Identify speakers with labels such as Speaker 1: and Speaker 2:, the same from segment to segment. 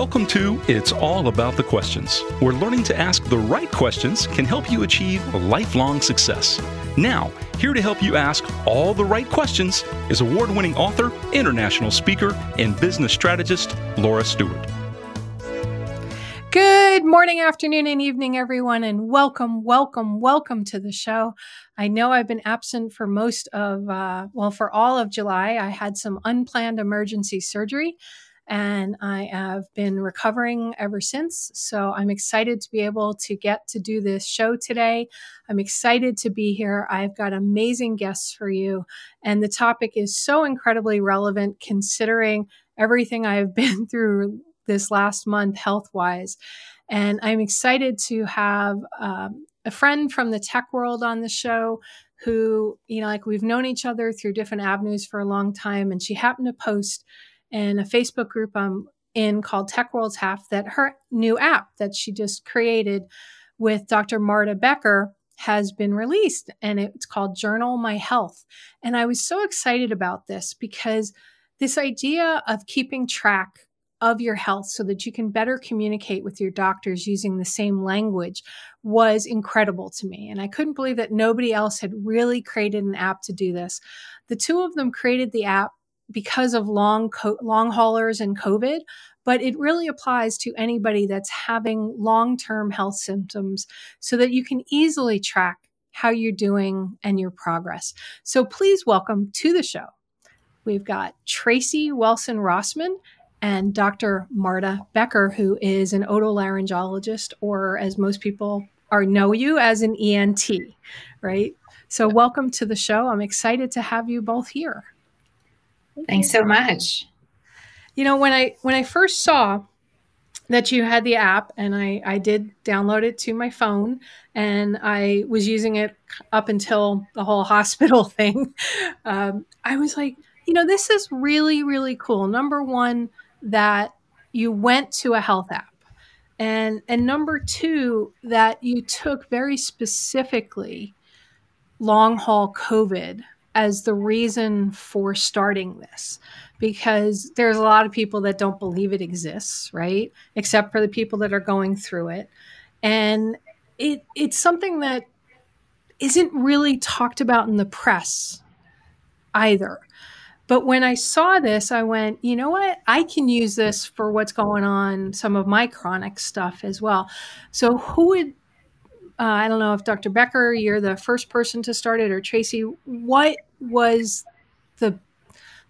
Speaker 1: Welcome to It's All About the Questions, where learning to ask the right questions can help you achieve lifelong success. Now, here to help you ask all the right questions is award winning author, international speaker, and business strategist Laura Stewart.
Speaker 2: Good morning, afternoon, and evening, everyone, and welcome, welcome, welcome to the show. I know I've been absent for most of, uh, well, for all of July. I had some unplanned emergency surgery and I have been recovering ever since. So I'm excited to be able to get to do this show today. I'm excited to be here. I've got amazing guests for you, and the topic is so incredibly relevant considering everything I've been through this last month health wise. And I'm excited to have um, a friend from the tech world on the show who, you know, like we've known each other through different avenues for a long time. And she happened to post in a Facebook group I'm in called Tech World's Half that her new app that she just created with Dr. Marta Becker has been released and it's called Journal My Health. And I was so excited about this because this idea of keeping track of your health so that you can better communicate with your doctors using the same language was incredible to me. And I couldn't believe that nobody else had really created an app to do this. The two of them created the app because of long co- long haulers and COVID, but it really applies to anybody that's having long-term health symptoms so that you can easily track how you're doing and your progress. So please welcome to the show. We've got Tracy Welson-Rossman and Dr. Marta Becker, who is an otolaryngologist, or as most people are know you as an ENT, right? So welcome to the show. I'm excited to have you both here.
Speaker 3: Thanks so much.
Speaker 2: You know, when I when I first saw that you had the app and I, I did download it to my phone and I was using it up until the whole hospital thing. Um, I was like, you know, this is really, really cool. Number one, that you went to a health app. And, and number two, that you took very specifically long haul COVID as the reason for starting this because there's a lot of people that don't believe it exists, right? Except for the people that are going through it. And it it's something that isn't really talked about in the press either. But when I saw this, I went, you know what? I can use this for what's going on, some of my chronic stuff as well. So, who would uh, I don't know if Dr. Becker, you're the first person to start it, or Tracy. What was the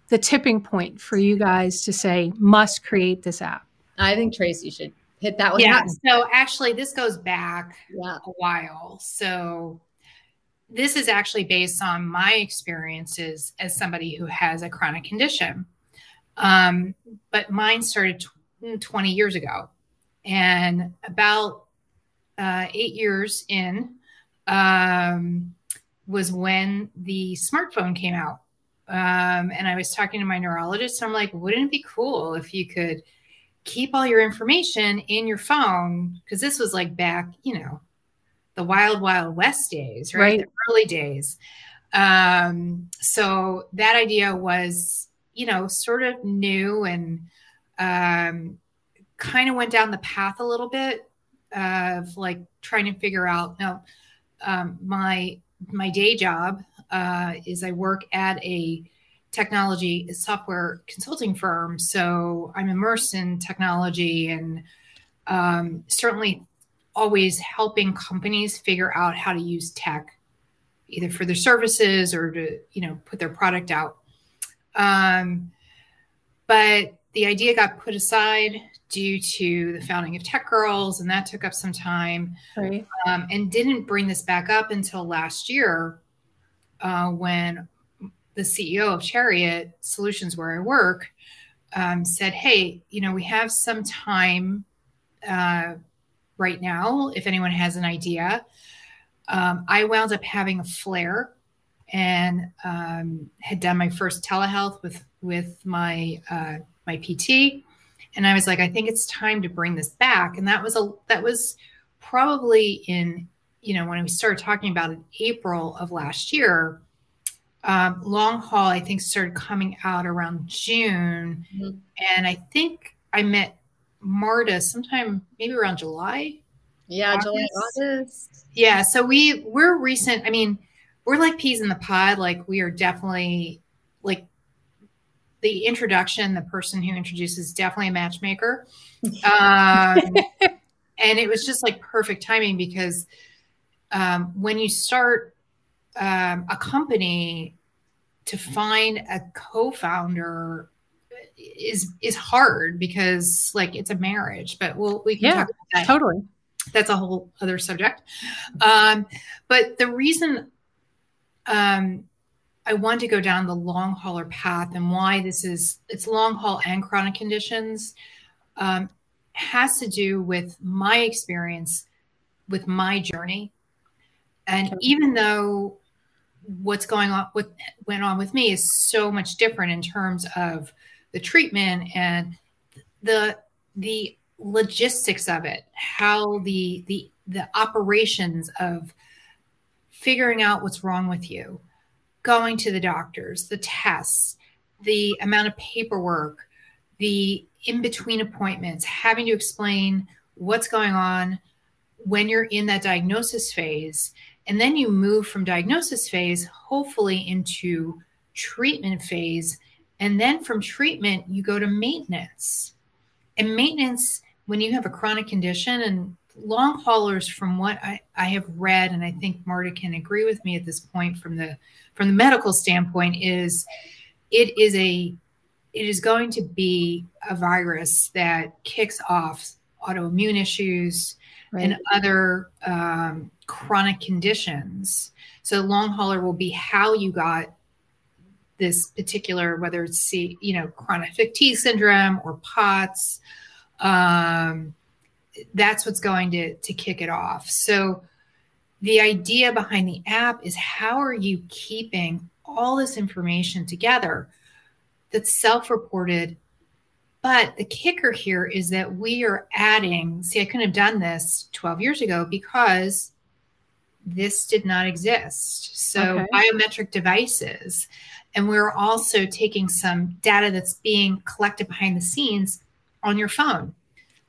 Speaker 2: the tipping point for you guys to say must create this app?
Speaker 4: I think Tracy should hit that one.
Speaker 3: Yeah. So actually, this goes back yeah. a while. So this is actually based on my experiences as somebody who has a chronic condition. Um, but mine started tw- 20 years ago, and about uh, eight years in um, was when the smartphone came out. Um, and I was talking to my neurologist. I'm like, wouldn't it be cool if you could keep all your information in your phone? Because this was like back, you know, the wild, wild west days, right? right. The early days. Um, so that idea was, you know, sort of new and um, kind of went down the path a little bit of like trying to figure out now um, my my day job uh, is I work at a technology software consulting firm, so I'm immersed in technology and um, certainly always helping companies figure out how to use tech either for their services or to you know put their product out. Um, but the idea got put aside due to the founding of TechGirlz, and that took up some time. Right. Um, and didn't bring this back up until last year uh, when the CEO of Chariot Solutions, where I work, um, said, Hey, you know, we have some time uh, right now if anyone has an idea. Um, I wound up having a flare and um, had done my first telehealth with with my uh, my PT and I was like, I think it's time to bring this back. And that was a that was probably in you know when we started talking about it April of last year. Um, long haul, I think, started coming out around June, mm-hmm. and I think I met MARTA sometime maybe around July.
Speaker 4: Yeah, August. July, August.
Speaker 3: Yeah. So we we're recent. I mean, we're like peas in the pod. Like we are definitely like the introduction, the person who introduces definitely a matchmaker. Um, and it was just like perfect timing because um, when you start um, a company to find a co-founder is is hard because like it's a marriage but we'll we can
Speaker 2: yeah, talk about that. totally.
Speaker 3: That's a whole other subject. Um, but the reason um, i want to go down the long hauler path and why this is it's long haul and chronic conditions um, has to do with my experience with my journey. And even though what's going on what went on with me is so much different in terms of the treatment and the the logistics of it how the the the operations of figuring out what's wrong with you going to the doctors the tests the amount of paperwork the in between appointments having to explain what's going on when you're in that diagnosis phase and then you move from diagnosis phase, hopefully, into treatment phase. And then from treatment, you go to maintenance. And maintenance, when you have a chronic condition, and long haulers, from what I, I have read, and I think MARTA can agree with me at this point from the from the medical standpoint, is it is a it is going to be a virus that kicks off autoimmune issues right. and other um, chronic conditions. So long hauler will be how you got this particular, whether it's you know chronic fatigue syndrome or POTS. Um, that's what's going to to kick it off. So the idea behind the app is how are you keeping all this information together that's self-reported but the kicker here is that we are adding, see, I couldn't have done this 12 years ago because this did not exist. So okay. biometric devices. And we're also taking some data that's being collected behind the scenes on your phone.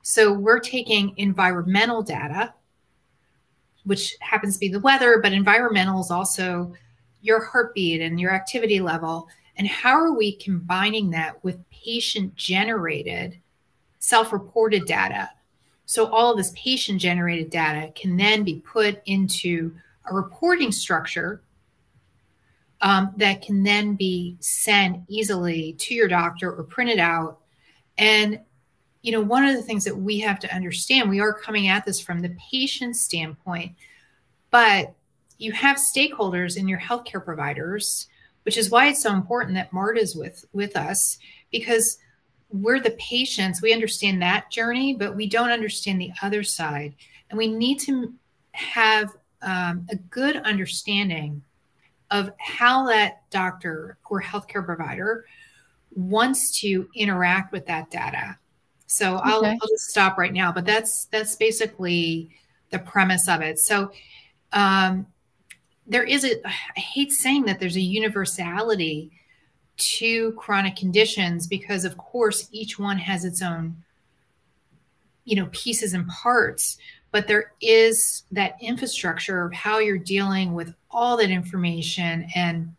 Speaker 3: So we're taking environmental data, which happens to be the weather, but environmental is also your heartbeat and your activity level. And how are we combining that with patient generated, self reported data so all of this patient generated data can then be put into a reporting structure um, that can then be sent easily to your doctor or printed out. And, you know, one of the things that we have to understand, we are coming at this from the patient standpoint, but you have stakeholders in your healthcare providers, which is why it's so important that MARTA is with with us because we're the patients. We understand that journey but we don't understand the other side. And we need to have um, a good understanding of how that doctor or healthcare provider wants to interact with that data so okay. I'll, I'll just stop right now but that's that's basically the premise of it so um, there is a i hate saying that there's a universality to chronic conditions because of course each one has its own you know pieces and parts but there is that infrastructure of how you're dealing with all that information and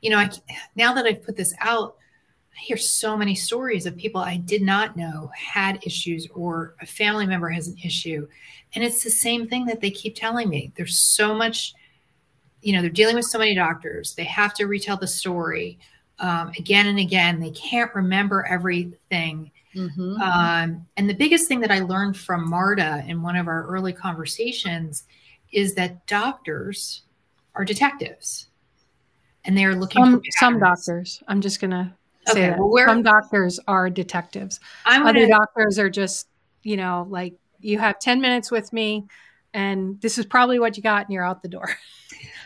Speaker 3: you know I, now that i've put this out hear so many stories of people i did not know had issues or a family member has an issue. And it's the same thing that they keep telling me. There's so much you know they're dealing with so many doctors. They have to retell the story um, again and again. They can't remember everything. Mm-hmm. um, and the biggest thing that i learned from marta in one of our early conversations is that doctors are detectives and they are looking
Speaker 2: some, some doctors. I'm just gonna okay, that well, some doctors are detectives I'm other gonna, doctors are just you know like you have 10 minutes with me and this is probably what you got and you're out the door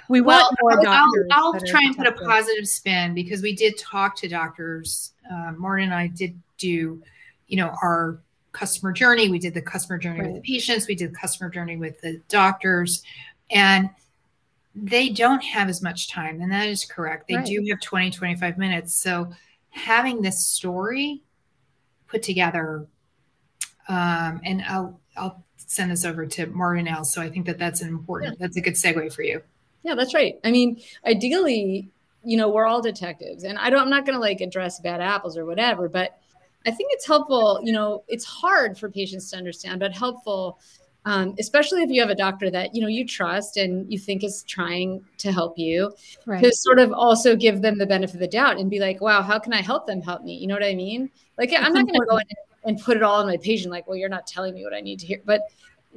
Speaker 3: we well, want more doctors. I'll, I'll try and put a positive spin because we did talk to doctors. Uh, Marta and I did do, you know, our customer journey. We did the customer journey right. with the patients. We did the customer journey with the doctors, and they don't have as much time. And that is correct. They right. do have 20, 25 minutes. So having this story put together Um, and I'll I'll send this over to Morgan else. So I think that that's an important. Yeah. That's a good segue for you.
Speaker 4: Yeah, that's right. I mean, ideally, you know, we're all detectives, and I don't. I'm not going to like address bad apples or whatever, but I think it's helpful. You know, it's hard for patients to understand, but helpful um, especially if you have a doctor that you know you trust and you think is trying to help you right. to sort of also give them the benefit of the doubt and be like wow how can i help them help me? You know what i mean? Like i'm not going to go in and put it all on my patient like well you're not telling me what i need to hear. But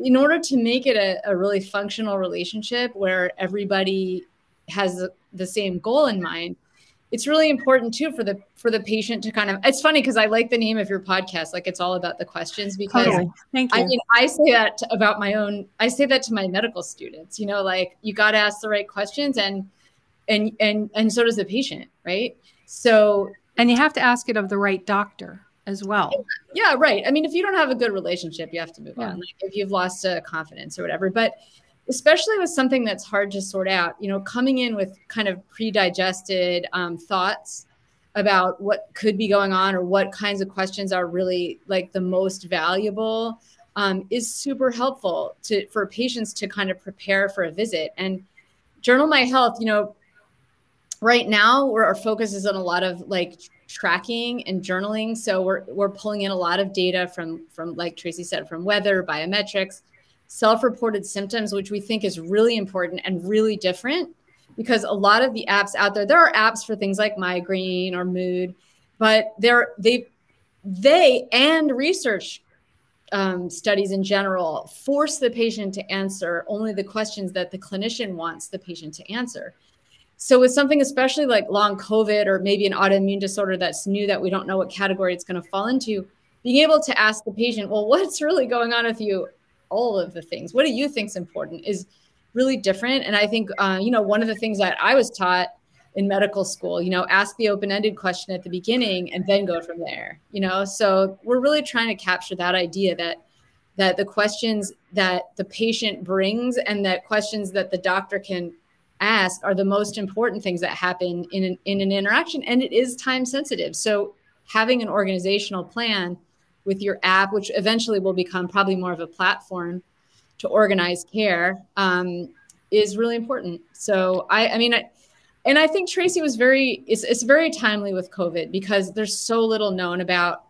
Speaker 4: in order to make it a, a really functional relationship where everybody has the same goal in mind it's really important too for the for the patient to kind of it's funny because i like the name of your podcast like it's all about the questions because
Speaker 2: totally. Thank you.
Speaker 4: I, mean, I say that to, about my own i say that to my medical students you know like you got to ask the right questions and and and and so does the patient right so
Speaker 2: and you have to ask it of the right doctor as well
Speaker 4: yeah right i mean if you don't have a good relationship you have to move yeah. on like if you've lost uh, confidence or whatever but especially with something that's hard to sort out you know coming in with kind of pre-digested um, thoughts about what could be going on or what kinds of questions are really like the most valuable um, is super helpful to for patients to kind of prepare for a visit. And journal my health you know right now where our focus is on a lot of like tracking and journaling. So we're we're pulling in a lot of data from from like tracy said from weather biometrics self reported symptoms, which we think is really important and really different because a lot of the apps out there, there are apps for things like migraine or mood, but they're, they, they and research um, studies in general force the patient to answer only the questions that the clinician wants the patient to answer. So, with something especially like long COVID or maybe an autoimmune disorder that's new that we don't know what category it's going to fall into, being able to ask the patient, well, what's really going on with you? All of the things. What do you think is important is really different. And I think, uh, you know, one of the things that I was taught in medical school, you know, ask the open ended question at the beginning and then go from there, you know? So we're really trying to capture that idea that that the questions that the patient brings and that questions that the doctor can ask are the most important things that happen in an, in an interaction and it is time sensitive so having an organizational plan with your app, which eventually will become probably more of a platform to organize care, um, is really important. So I, I mean, I, and I think Tracy was very, it's, it's very timely with COVID because there's so little known about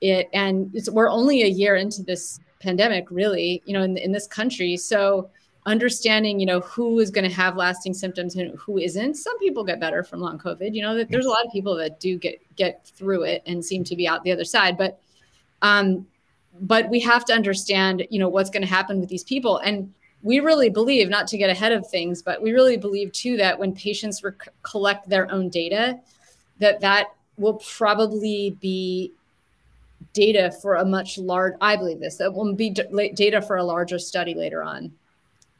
Speaker 4: it. And we're only a year into this pandemic, really, you know, in, in this country. So understanding, you know, who is going to have lasting symptoms and who isn't. Some people get better from long COVID, you know, that there's a lot of people that do get, get through it and seem to be out the other side, but um, but we have to understand, you know, what's going to happen with these people. And we really believe, not to get ahead of things, but we really believe too that when patients rec- collect their own data, that that will probably be data for a much large. I believe this that will be d- data for a larger study later on.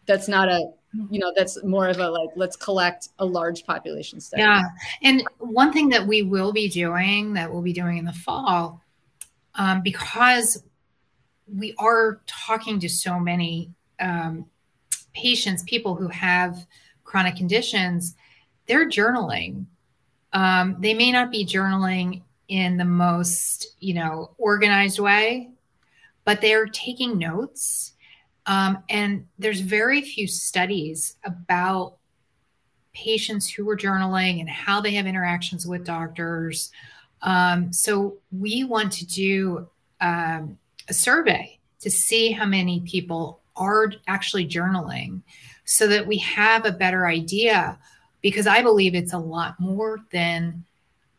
Speaker 4: That's not a you know that's more of a like let's collect a large population study
Speaker 3: yeah and one thing that we will be doing that we'll be doing in the fall um, because we are talking to so many um, patients, people who have chronic conditions, they're journaling. Um, they may not be journaling in the most, you know, organized way, but they're taking notes. Um, and there's very few studies about patients who are journaling and how they have interactions with doctors. Um, so we want to do um, a survey to see how many people are actually journaling so that we have a better idea because I believe it's a lot more than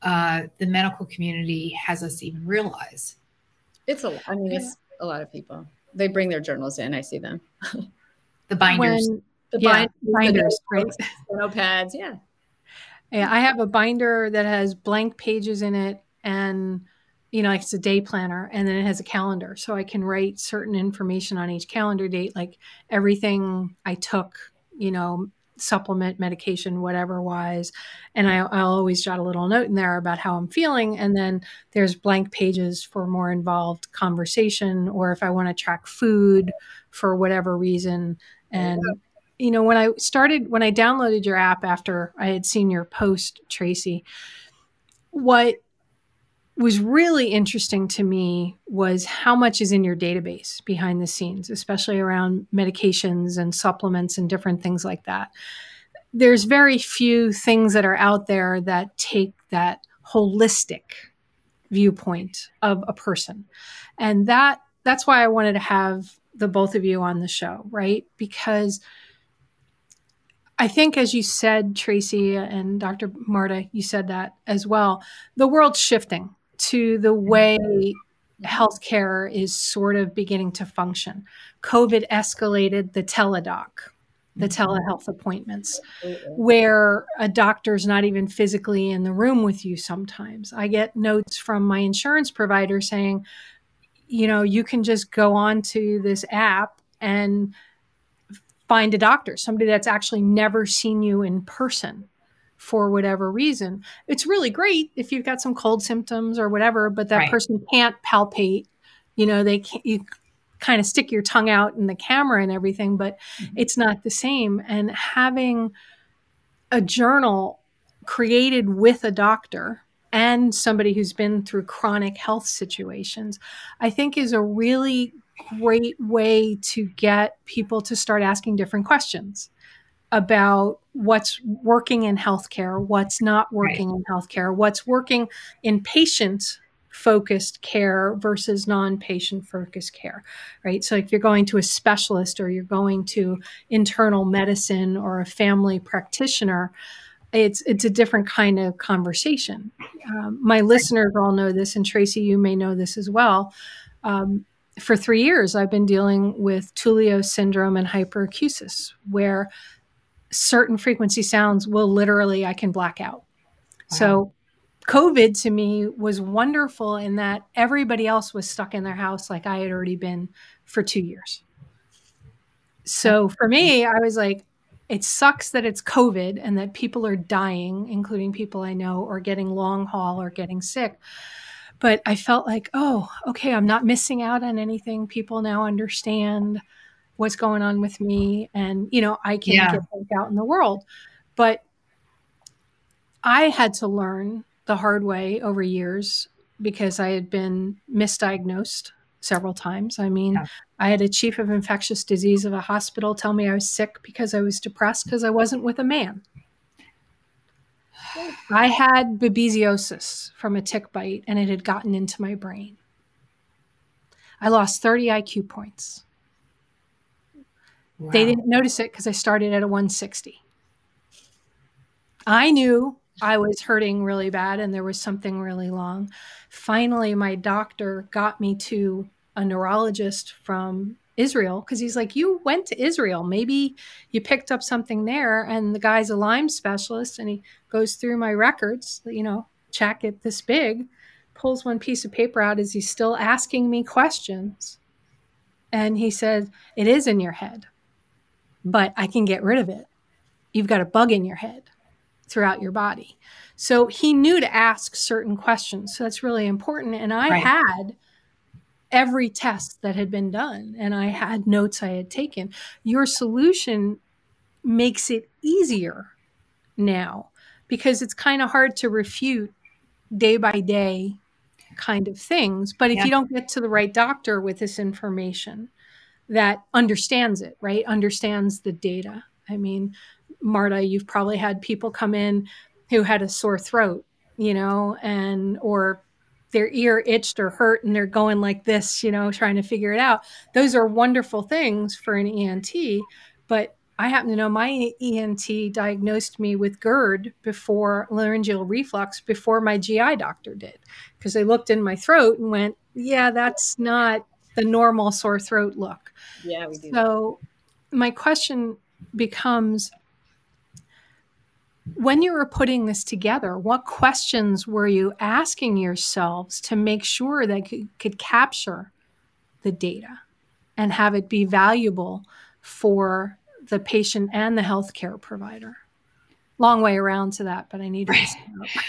Speaker 3: uh, the medical community has us even realize.
Speaker 4: It's a, I mean, it's a lot of people. They bring their journals in. I see them.
Speaker 3: the binders. When,
Speaker 2: the yeah, binders,
Speaker 4: the right? Notepads. Yeah.
Speaker 2: Yeah, I have a binder that has blank pages in it and you know, like it's a day planner and then it has a calendar. So I can write certain information on each calendar date, like everything I took, you know, supplement, medication, whatever wise. And I, will always jot a little note in there about how I'm feeling. And then there's blank pages for more involved conversation or if I want to track food for whatever reason. And you know, when I started, when I downloaded your app after I had seen your post, Tracy, what was really interesting to me was how much is in your database behind the scenes, especially around medications and supplements and different things like that. There's very few things that are out there that take that holistic viewpoint of a person. And that that's why I wanted to have the both of you on the show, right? Because I think, as you said, Tracy and Dr. Marta, you said that as well. The world's shifting to the way healthcare is sort of beginning to function. COVID escalated the teledoc, the mm-hmm. telehealth appointments, where a doctor's not even physically in the room with you sometimes. I get notes from my insurance provider saying, you know, you can just go on to this app and find a doctor, somebody that's actually never seen you in person for whatever reason. It's really great if you've got some cold symptoms or whatever, but that right. person can't palpate. You know, they can't, you kind of stick your tongue out in the camera and everything, but mm-hmm. it's not the same. And having a journal created with a doctor and somebody who's been through chronic health situations, I think is a really great way to get people to start asking different questions about what's working in healthcare, what's not working right. in healthcare, what's working in patient focused care versus non patient focused care, right? So if you're going to a specialist or you're going to internal medicine or a family practitioner, it's it's a different kind of conversation. Um, my listeners all know this, and Tracy, you may know this as well. Um, for three years, I've been dealing with Tullio syndrome and hyperacusis, where certain frequency sounds will literally, I can black out. Wow. So, COVID to me was wonderful in that everybody else was stuck in their house like I had already been for two years. So, for me, I was like, it sucks that it's COVID and that people are dying, including people I know, or getting long haul or getting sick but I felt like, oh, okay, I'm not missing out on anything. People now understand what's going on with me, and you know, I can yeah. get out in the world. But I had to learn the hard way over years because I had been misdiagnosed several times. I mean, yeah. I had a chief of infectious disease of a hospital tell me I was sick because I was depressed because I wasn't with a man. I had babesiosis from a tick bite and it had gotten into my brain. I lost 30 IQ points. Wow. They didn't notice it because I started at a 160. I knew I was hurting really bad and there was something really long. Finally, my doctor got me to a neurologist from Israel because he's like, You went to Israel. Maybe you picked up something there. And the guy's a Lyme specialist and he goes through my records, you know, check it this big, pulls one piece of paper out as he's still asking me questions. And he said, It is in your head, but I can get rid of it. You've got a bug in your head throughout your body. So he knew to ask certain questions. So that's really important. And I right. had every test that had been done and I had notes I had taken. Your solution makes it easier now because it's kind of hard to refute day by day kind of things. But if yeah. you don't get to the right doctor with this information that understands it, right? Understands the data. I mean, Marta, you've probably had people come in who had a sore throat, you know, and or their ear itched or hurt and they're going like this, you know, trying to figure it out. Those are wonderful things for an ENT, but I happen to know my ENT diagnosed me with GERD before laryngeal reflux before my GI doctor did because they looked in my throat and went, "Yeah, that's not the normal sore throat look."
Speaker 4: Yeah, we do.
Speaker 2: So my question becomes when you were putting this together, what questions were you asking yourselves to make sure that you could capture the data and have it be valuable for the patient and the healthcare provider? Long way around to that, but I need to stop.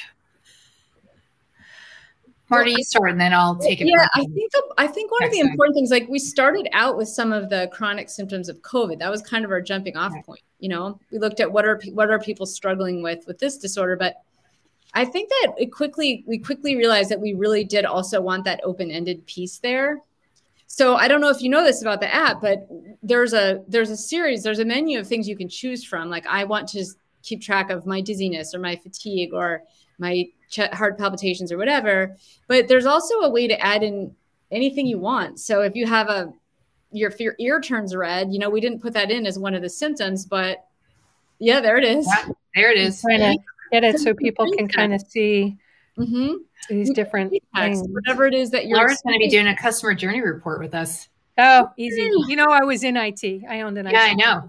Speaker 3: Marty, you start and then I'll take it.
Speaker 4: Yeah, I think the, I think one of the important things, like we started out with some of the chronic symptoms of COVID. That was kind of our jumping off point. You know, we looked at what are what are people struggling with with this disorder, but I think that it quickly we quickly realized that we really did also want that open-ended piece there. So I don't know if you know this about the app, but there's a there's a series, there's a menu of things you can choose from. Like I want to keep track of my dizziness or my fatigue or my heart palpitations or whatever. But there's also a way to add in anything you want. So if you have a your if your ear turns red, you know, we didn't put that in as one of the symptoms, but yeah, there it is. Yeah,
Speaker 3: there it is.
Speaker 2: Trying to get it so people can kind of see mm-hmm. these different things.
Speaker 4: Whatever it is that you're.
Speaker 3: Laura's going to be doing a customer journey report with us.
Speaker 2: Oh, easy. You know, I was in IT. I owned an
Speaker 3: yeah,
Speaker 2: IT.
Speaker 3: I know.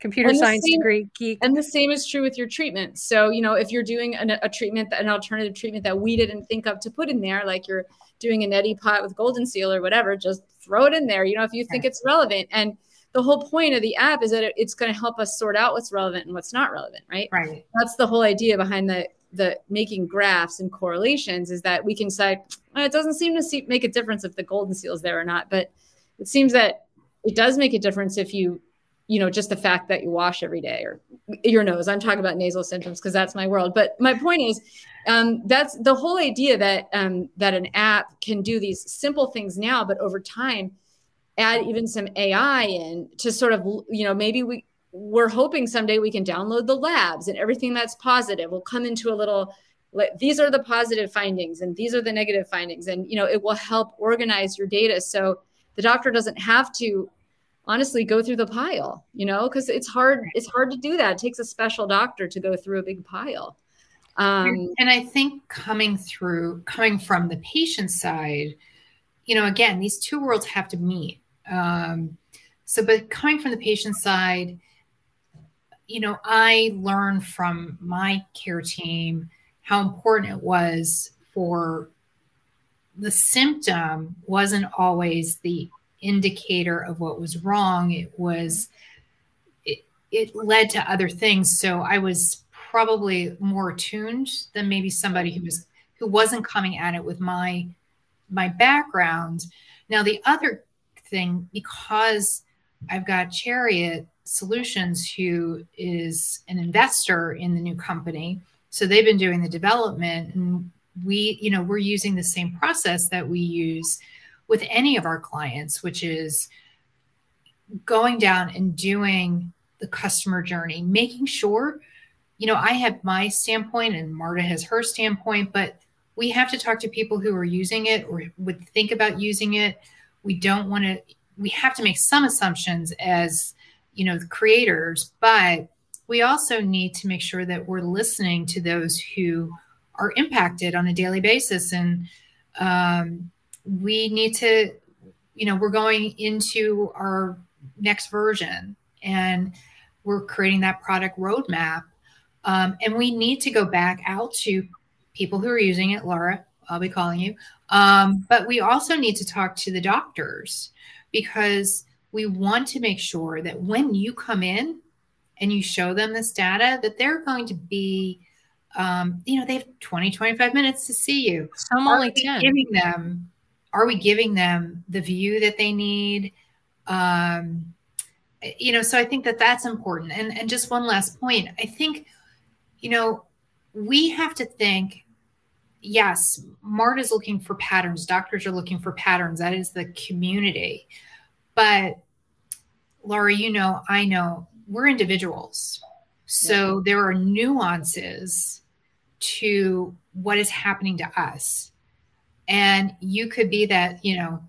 Speaker 2: Computer science
Speaker 4: same,
Speaker 2: degree geek.
Speaker 4: And the same is true with your treatment. So, you know, if you're doing an, a treatment, an alternative treatment that we didn't think of to put in there, like you're doing a neti pot with golden seal or whatever, just throw it in there, you know, if you think it's relevant. And the whole point of the app is that it, it's going to help us sort out what's relevant and what's not relevant, right?
Speaker 3: Right.
Speaker 4: That's the whole idea behind the the making graphs and correlations is that we can say well, it doesn't seem to see, make a difference if the golden seal is there or not, but it seems that it does make a difference if you you know just the fact that you wash every day or your nose. I'm talking about nasal symptoms because that's my world. But my point is um, that's the whole idea that um, that an app can do these simple things now but over time add even some ai in to sort of you know maybe we we're hoping someday we can download the labs and everything that's positive will come into a little these are the positive findings and these are the negative findings. And you know it will help organize your data. So the doctor doesn't have to honestly go through the pile you know because it's hard it's hard to do that. It takes a special doctor to go through a big pile.
Speaker 3: Um, and i think coming through coming from the patient side you know again these two worlds have to meet. Um, so but coming from the patient side you know i learned from my care team how important it was for the symptom wasn't always the indicator of what was wrong. It was, it, it led to other things. So I was probably more attuned than maybe somebody who was who wasn't coming at it with my my background. Now the other thing, because I've got Chariot Solutions, who is an investor in the new company, so they've been doing the development, and we, you know, we're using the same process that we use with any of our clients, which is going down and doing the customer journey, making sure, you know, I have my standpoint and Marta has her standpoint, but we have to talk to people who are using it or would think about using it. We don't want to, we have to make some assumptions as, you know, creators, but we also need to make sure that we're listening to those who are impacted on a daily basis. And, um, we need to, you know, we're going into our next version and we're creating that product roadmap. Um, and we need to go back out to people who are using it. Laura, I'll be calling you. Um, but we also need to talk to the doctors because we want to make sure that when you come in and you show them this data, that they're going to be, um, you know, they have 20, 25 minutes to see you.
Speaker 2: I'm only 10.
Speaker 3: Giving them are we giving them the view that they need? Um, you know so i think that that's important. And and just one last point. I think you know we have to think yes mart is looking for patterns. Doctors are looking for patterns. That is the community. But laura you know i know we're individuals. So yeah. there are nuances to what is happening to us and you could be that, you know,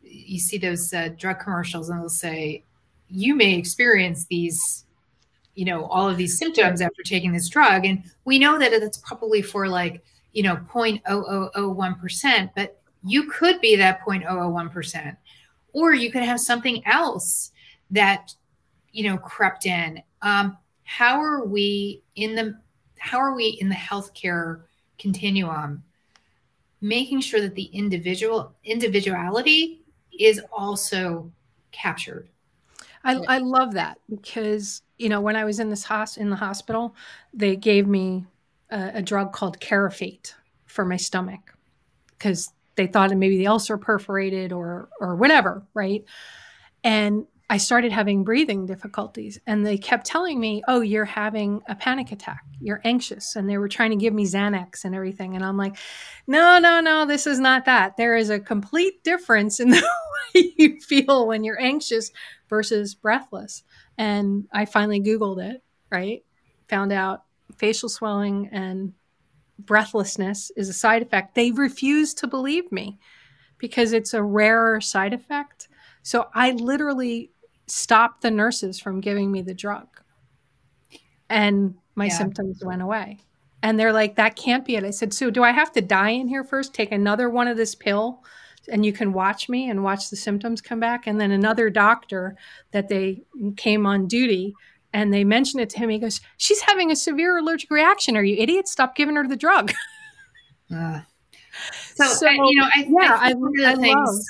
Speaker 3: you see those uh, drug commercials and they'll say, you may experience these, you know, all of these symptoms after taking this drug. And we know that it's probably for like, you know, 0.0001%, but you could be that 0.001%. Or you could have something else that, you know, crept in. Um, how are we in the how are we in the healthcare continuum making sure that the individual individuality is also captured.
Speaker 2: I, I love that because you know when I was in this hos- in the hospital, they gave me a, a drug called Carafate for my stomach because they thought maybe the ulcer perforated or or whatever, right? And I started having breathing difficulties. And they kept telling me, oh, you're having a panic attack. You're anxious. And they were trying to give me Xanax and everything. And I'm like, no, no, no, this is not that. There is a complete difference in the way you feel when you're anxious versus breathless. And I finally Googled it, right? Found out facial swelling and breathlessness is a side effect. They refused to believe me because it's a rarer side effect. So I literally stopped the nurses from giving me the drug. And my yeah. symptoms went away. And they're like, that can't be it. I said, so do I have to die in here first, take another one of this pill, and you can watch me and watch the symptoms come back? And then another doctor that they came on duty and they mentioned it to him. He goes, she's having a severe allergic reaction. Are you idiots? Stop giving her the drug. uh,
Speaker 3: so, so I, you know, I, yeah, I, I, one of the things love.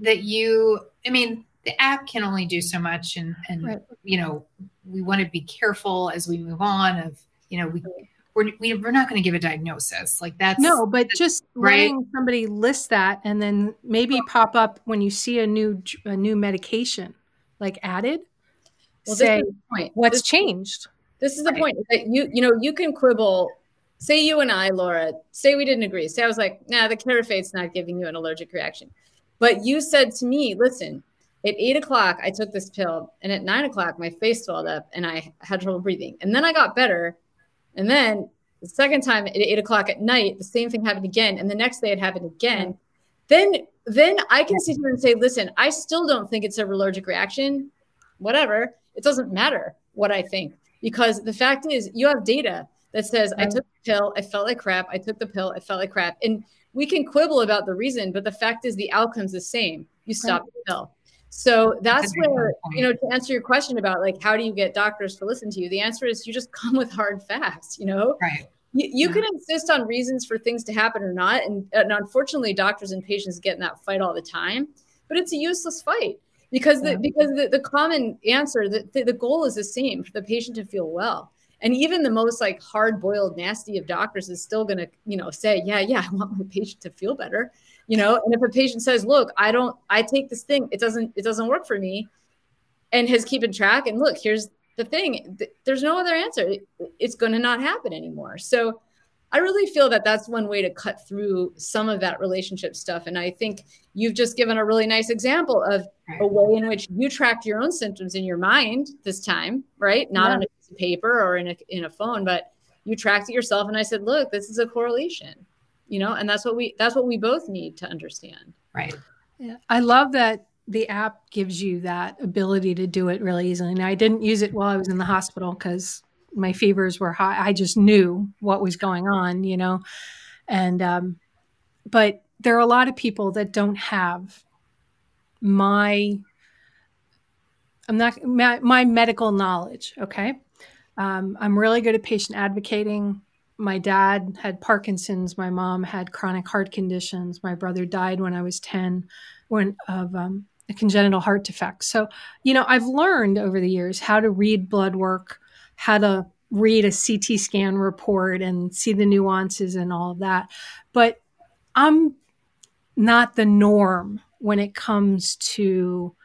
Speaker 3: that you, I mean, the app can only do so much and and right. you know we want to be careful as we move on of you know we we're, we, we're not going to give a diagnosis like that's
Speaker 2: no but that's, just right? letting somebody list that and then maybe pop up when you see a new a new medication like added well, say point. what's this, changed
Speaker 4: this is the right. point that you you know you can quibble say you and i laura say we didn't agree say i was like nah the Carafate's not giving you an allergic reaction but you said to me listen at eight o'clock, I took this pill, and at nine o'clock, my face swelled up and I had trouble breathing. And then I got better. And then the second time at eight o'clock at night, the same thing happened again. And the next day it happened again. Then then I can sit here and say, listen, I still don't think it's a allergic reaction. Whatever. It doesn't matter what I think. Because the fact is, you have data that says I took the pill, I felt like crap. I took the pill, I felt like crap. And we can quibble about the reason, but the fact is the outcome's the same. You stop the pill. So that's where, you know, to answer your question about like, how do you get doctors to listen to you? The answer is you just come with hard facts, you know?
Speaker 3: Right.
Speaker 4: You, you yeah. can insist on reasons for things to happen or not. And, and unfortunately, doctors and patients get in that fight all the time, but it's a useless fight because the, because the, the common answer, the, the, the goal is the same for the patient to feel well and even the most like hard boiled nasty of doctors is still going to you know say yeah yeah i want my patient to feel better you know and if a patient says look i don't i take this thing it doesn't it doesn't work for me and has keeping track and look here's the thing there's no other answer. It's going to not happen anymore. So i really feel that that's one way to cut through some of that relationship stuff and i think you've just given a really nice example of a way in which you tracked your own symptoms in your mind this time right? Not yeah. on a piece of paper or in a, in a phone but you tracked it yourself and i said look this is a correlation you know and that's what we that's what we both need to understand.
Speaker 3: Right.
Speaker 2: Yeah. I love that the app gives you that ability to do it really easily. And i didn't use it while i was in the hospital because my fevers were high. I just knew what was going on you know? And um but there are a lot of people that don't have my i'm not my, my medical knowledge okay? Um, i'm really good at patient advocating my dad had Parkinson's. My mom had chronic heart conditions. My brother died when I was 10 when, of um, a congenital heart defect. So, you know, I've learned over the years how to read blood work, how to read a CT scan report and see the nuances and all of that. But I'm not the norm when it comes to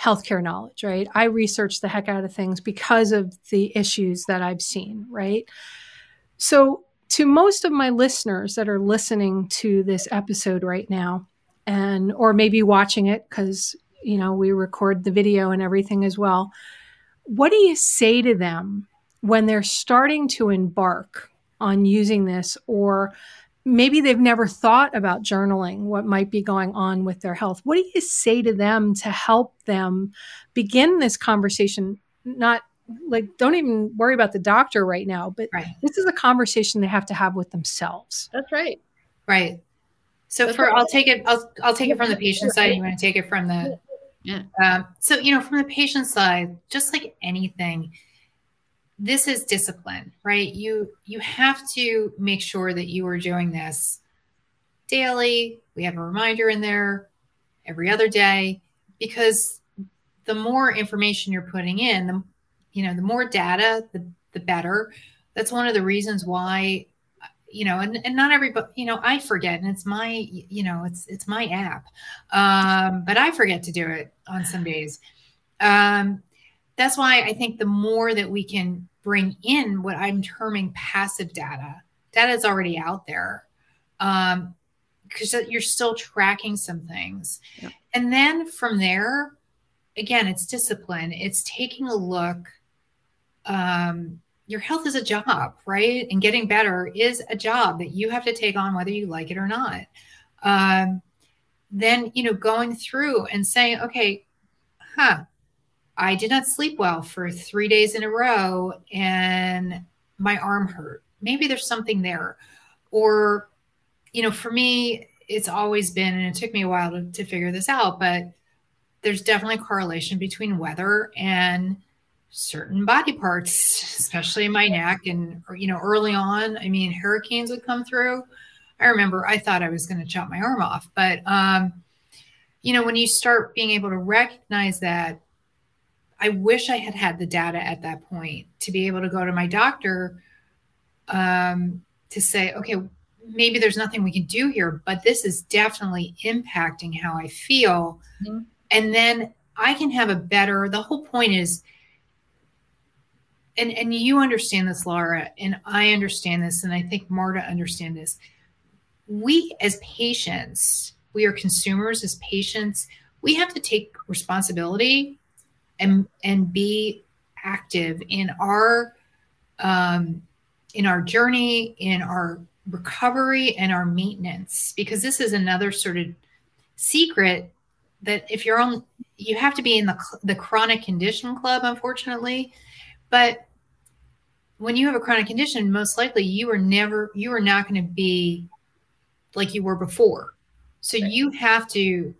Speaker 2: healthcare knowledge, right? I research the heck out of things because of the issues that I've seen, right? So, to most of my listeners that are listening to this episode right now, and or maybe watching it because you know we record the video and everything as well, what do you say to them when they're starting to embark on using this, or maybe they've never thought about journaling what might be going on with their health? What do you say to them to help them begin this conversation? Not like don't even worry about the doctor right now but right. this is a conversation they have to have with themselves.
Speaker 4: That's right.
Speaker 3: Right. So that's for right. i'll take it i'll, I'll take it from the patient side you want to take it from the yeah. Um, so you know from the patient side just like anything this is discipline right? You you have to make sure that you are doing this daily. We have a reminder in there every other day because the more information you're putting in the you know the more data the the better that's one of the reasons why you know and, and not everybody you know i forget and it's my you know it's it's my app um but i forget to do it on some days Um, that's why I think the more that we can bring in what I'm terming passive data, data is already out there, um, because you're still tracking some things. Yep. And then from there, again, it's discipline. It's taking a look. Um, your health is a job, right? And getting better is a job that you have to take on whether you like it or not. Um, then, you know, going through and saying, okay, huh, I did not sleep well for three days in a row and my arm hurt. Maybe there's something there. Or, you know, for me, it's always been, and it took me a while to, to figure this out, but there's definitely a correlation between weather and certain body parts, especially my neck. And, you know, early on, I mean, hurricanes would come through. I remember I thought I was going to chop my arm off. But, um, you know, when you start being able to recognize that, I wish I had had the data at that point to be able to go to my doctor um, to say, okay, maybe there's nothing we can do here, but this is definitely impacting how I feel. Mm-hmm. And then I can have a better, the whole point is, and, and you understand this, Laura, and I understand this, and I think Marta understand this. We as patients, we are consumers as patients, we have to take responsibility and and be active in our um, in our journey, in our recovery, and our maintenance. Because this is another sort of secret that if you're on, you have to be in the the chronic condition club, unfortunately. But when you have a chronic condition, most likely you are never you are not going to be like you were before. So right. you have to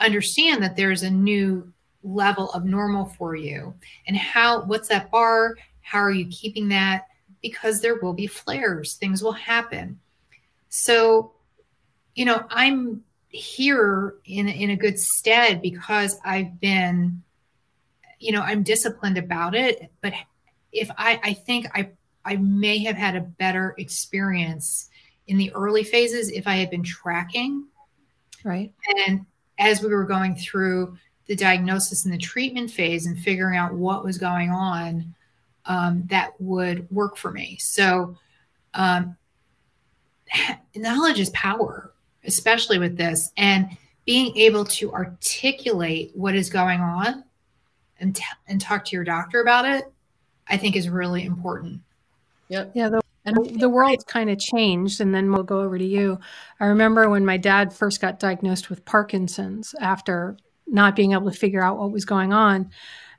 Speaker 3: understand that there's a new level of normal for you. And how what's that bar? How are you keeping that? Because there will be flares. Things will happen. So you know i'm here in in a good stead because i've been you know i'm disciplined about it but if i i think i i may have had a better experience in the early phases if i had been tracking.
Speaker 2: Right.
Speaker 3: And as we were going through the diagnosis and the treatment phase and figuring out what was going on um, that would work for me. So, um, knowledge is power, especially with this, and being able to articulate what is going on and, t- and talk to your doctor about it, I think is really important.
Speaker 2: Yep. Yeah. The, and the world's kind of changed, and then we'll go over to you. I remember when my dad first got diagnosed with Parkinson's after not being able to figure out what was going on.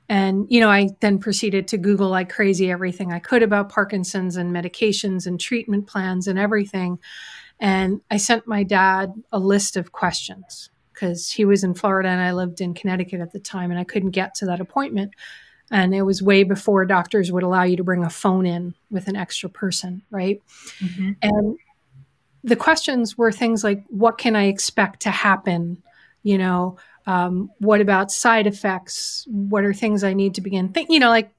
Speaker 2: And, you know, I then proceeded to Google like crazy everything I could about Parkinson's and medications and treatment plans and everything. And I sent my dad a list of questions because he was in Florida and I lived in Connecticut at the time and I couldn't get to that appointment. And it was way before doctors would allow you to bring a phone in with an extra person, right? Mm-hmm. And the questions were things like, what can I expect to happen? You know, um, what about side effects? What are things I need to begin thinking? You know, like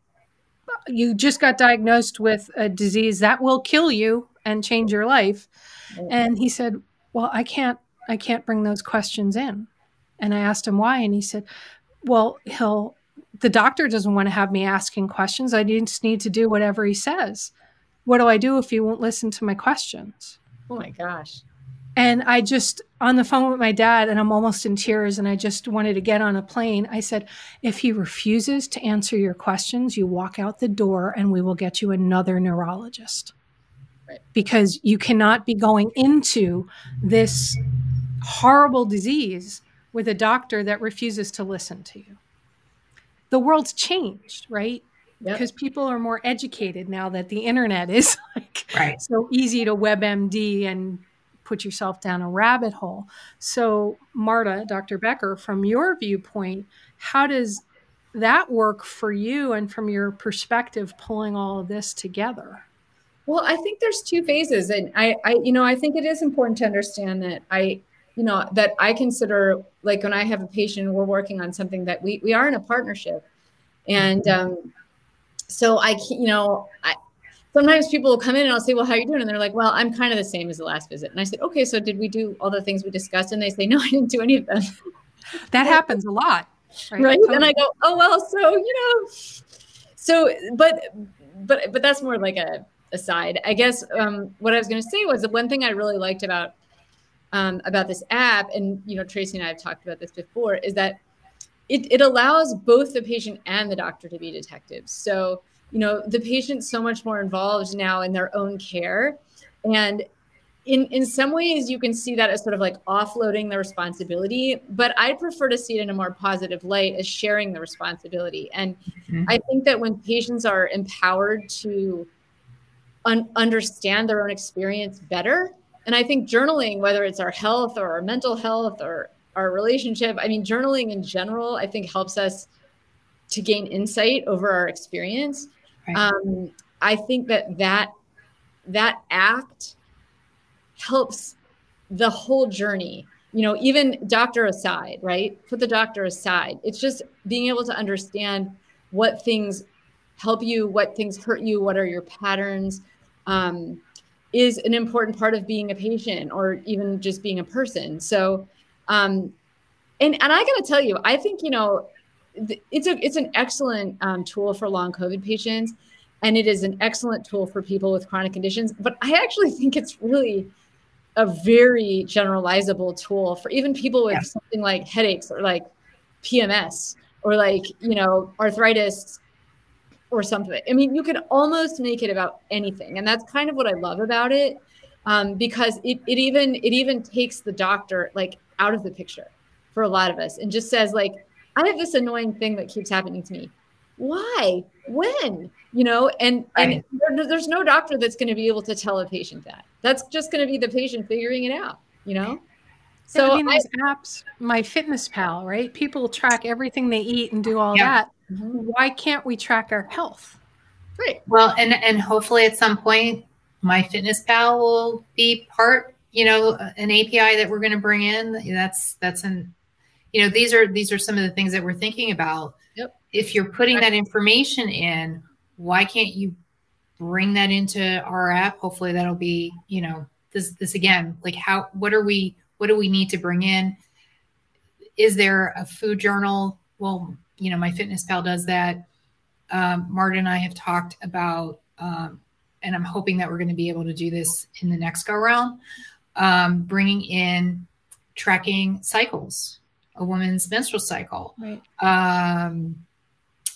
Speaker 2: you just got diagnosed with a disease that will kill you and change your life. And he said, "Well, I can't I can't bring those questions in." And I asked him why and he said, "Well, he'll the doctor doesn't want to have me asking questions. I just need to do whatever he says. What do I do if he won't listen to my questions?"
Speaker 4: Oh my gosh.
Speaker 2: And I just, on the phone with my dad, and I'm almost in tears, and I just wanted to get on a plane. I said, if he refuses to answer your questions, you walk out the door and we will get you another neurologist. Right. Because you cannot be going into this horrible disease with a doctor that refuses to listen to you. The world's changed, right? Yep. Because people are more educated now that the internet is like right. so easy to WebMD and put yourself down a rabbit hole. So, Marta, Dr. Becker, from your viewpoint, how does that work for you and from your perspective, pulling all of this together?
Speaker 4: Well, I think there's two phases, and I, I, you know, I think it is important to understand that I, you know, that I consider like when I have a patient, we're working on something that we we are in a partnership, and um, so I, you know, I, sometimes people will come in and I'll say, well, how are you doing? And they're like, well, I'm kind of the same as the last visit. And I said, okay, so did we do all the things we discussed? And they say, no, I didn't do any of them.
Speaker 2: That happens a lot.
Speaker 4: right? right? Totally. And I go, oh well, so you know, so but but but that's more like a aside. I guess um, what I was going to say was the one thing I really liked about um, about this app, and you know, Tracy and I have talked about this before, is that it, it allows both the patient and the doctor to be detectives. So you know, the patient's so much more involved now in their own care, and in in some ways you can see that as sort of like offloading the responsibility but i prefer to see it in a more positive light as sharing the responsibility and mm-hmm. i think that when patients are empowered to un- understand their own experience better and i think journaling whether it's our health or our mental health or our relationship i mean journaling in general i think helps us to gain insight over our experience. Right. um, i think that that that act helps the whole journey. You know even doctor aside right? Put the doctor aside. It's just being able to understand what things help you what things hurt you what are your patterns um, is an important part of being a patient or even just being a person so um, and and i gotta tell you i think you know it's a it's an excellent um, tool for long covid patients and it is an excellent tool for people with chronic conditions but i actually think it's really a very generalizable tool for even people with yeah. something like headaches or like PMS or like, you know, arthritis or something. I mean, you could almost make it about anything. And that's kind of what I love about it. Um, because it, it even it even takes the doctor like out of the picture for a lot of us and just says like I have this annoying thing that keeps happening to me. Why? When? You know, and right. and there, there's no doctor that's going to be able to tell a patient that. That's just going to be the patient figuring it out, you know?
Speaker 2: So I mean, these apps, MyFitnessPal, right? People track everything they eat and do all yeah. that. Mm-hmm. Why can't we track our health?
Speaker 3: Right. Well, and and hopefully at some point, MyFitnessPal will be part, you know, an API that we're going to bring in. That's that's an, you know, these are these are some of the things that we're thinking about. Yep. If you're putting that information in, why can't you bring that into our app. Hopefully that'll be, you know, this this again, like how what are we what do we need to bring in? Is there a food journal? Well, you know, MyFitnessPal does that. Um, Marta and I have talked about, um, and I'm hoping that we're going to be able to do this in the next go round, um, bringing in tracking cycles, a woman's menstrual cycle. Right. Um,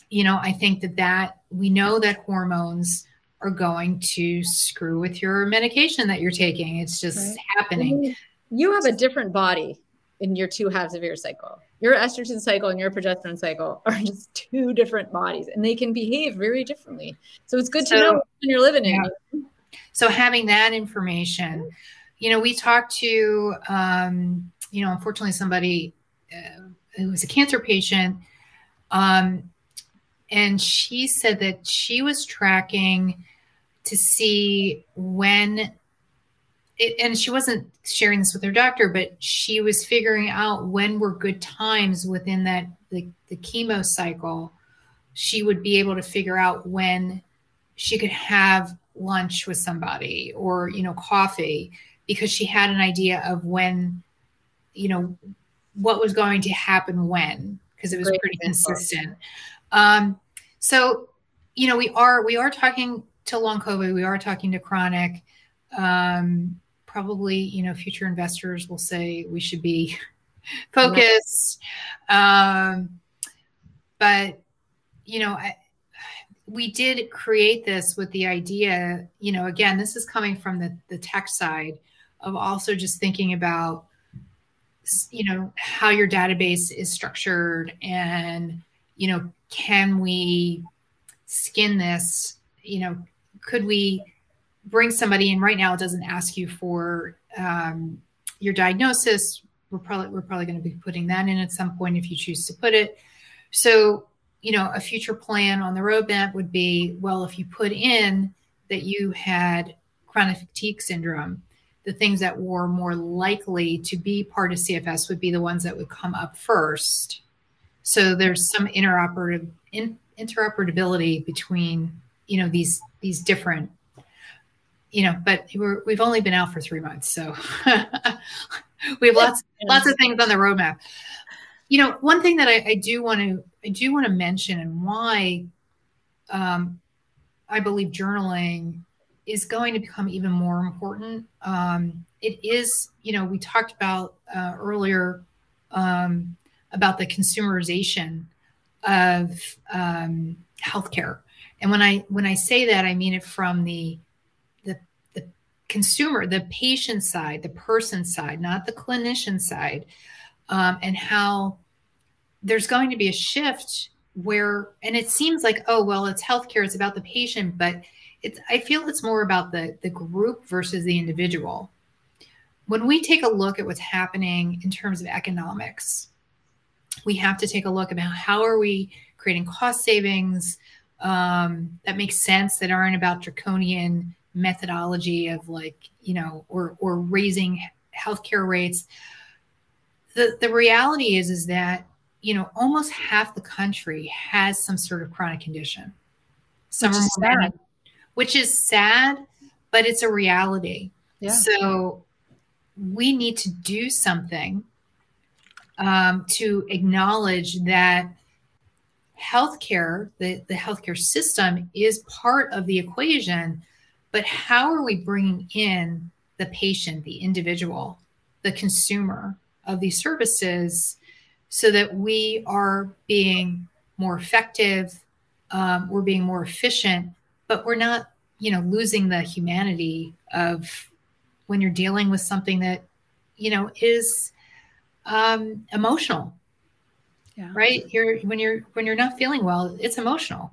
Speaker 3: you know, I think that that we know that hormones are going to screw with your medication that you're taking. It's just right. happening.
Speaker 4: You have a different body in your two halves of your cycle. Your estrogen cycle and your progesterone cycle are just two different bodies and they can behave very differently. So it's good so, to know when you're living yeah. in.
Speaker 3: So having that information, you know, we talked to, um, you know, unfortunately somebody uh, who was a cancer patient, um, and she said that she was tracking to see when it, and she wasn't sharing this with her doctor but she was figuring out when were good times within that the, the chemo cycle. She would be able to figure out when she could have lunch with somebody or you know coffee because she had an idea of when you know what was going to happen when because it was Great pretty consistent. Um, so you know we are we are talking to long COVID, we are talking to chronic. Um, probably, you know, future investors will say we should be focused. Um, but, you know, I, we did create this with the idea, you know, again, this is coming from the, the tech side of also just thinking about, you know, how your database is structured and, you know, can we skin this, you know, could we bring somebody in right now it doesn't ask you for um, your diagnosis. We're probably we're probably going to be putting that in at some point if you choose to put it. So you know a future plan on the roadmap would be well if you put in that you had chronic fatigue syndrome the things that were more likely to be part of cfs would be the ones that would come up first. So there's some interoperative in, interoperability between you know these these different you know but we're, we've only been out for three months so we have lots lots of things on the roadmap you know, one thing that I, I do want to I do want to mention and why um, I believe journaling is going to become even more important. Um, it is, you know, we talked about uh, earlier um, about the consumerization of um, healthcare, and when I when I say that, I mean it from the consumer, the patient side, the person side, not the clinician side, um, and how there's going to be a shift where, and it seems like, oh well, it's healthcare, it's about the patient, but it's I feel it's more about the the group versus the individual. When we take a look at what's happening in terms of economics, we have to take a look about how are we creating cost savings um, that make sense that aren't about draconian methodology of like you know or or raising healthcare rates. The the reality is is that you know almost half the country has some sort of chronic condition.
Speaker 2: Some are sad
Speaker 3: which is sad, but it's a reality. Yeah. So we need to do something um, to acknowledge that healthcare, the, the healthcare system, is part of the equation. But how are we bringing in the patient, the individual, the consumer of these services so that we are being more effective, um, we're being more efficient, but we're not you know losing the humanity of when you're dealing with something that you know is um emotional yeah. right you're when you're when you're not feeling well it's emotional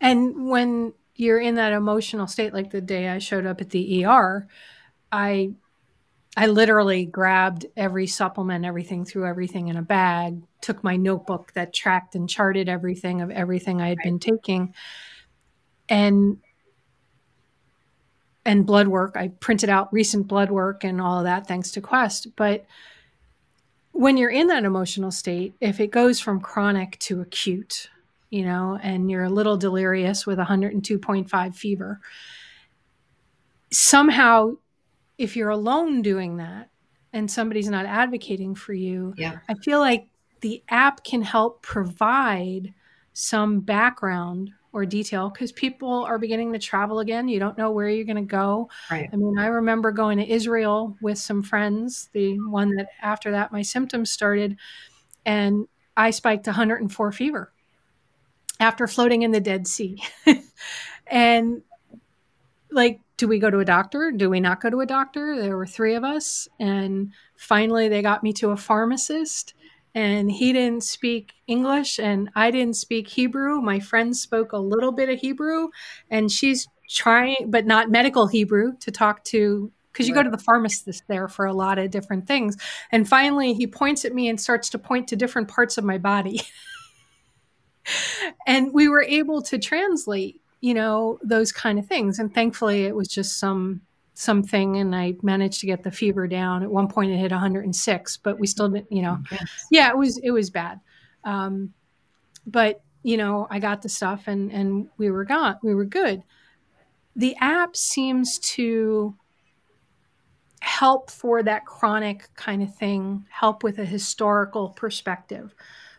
Speaker 2: and when you're in that emotional state like the day i showed up at the er i I literally grabbed every supplement, everything, threw everything in a bag, took my notebook that tracked and charted everything of everything I had right. been taking, and and blood work. I printed out recent blood work and all of that thanks to Quest. But when you're in that emotional state, if it goes from chronic to acute, you know, and you're a little delirious with 102.5 fever, somehow, if you're alone doing that and somebody's not advocating for you,
Speaker 3: yeah.
Speaker 2: I feel like the app can help provide some background or detail because people are beginning to travel again. You don't know where you're going to go.
Speaker 3: Right.
Speaker 2: I mean, I remember going to Israel with some friends, the one that after that my symptoms started, and I spiked 104 fever after floating in the Dead Sea. and like, do we go to a doctor? Do we not go to a doctor? There were three of us. And finally, they got me to a pharmacist and he didn't speak English and I didn't speak Hebrew. My friend spoke a little bit of Hebrew and she's trying, but not medical Hebrew, to talk to because you right. go to the pharmacist there for a lot of different things. And finally, he points at me and starts to point to different parts of my body. and we were able to translate, you know, those kind of things. And thankfully, it was just some something and I managed to get the fever down. At one point it hit 106, but we still didn't, you know, yes. yeah, it was, it was bad. Um, but you know, I got the stuff and, and we were gone, we were good. The app seems to help for that chronic kind of thing, help with a historical perspective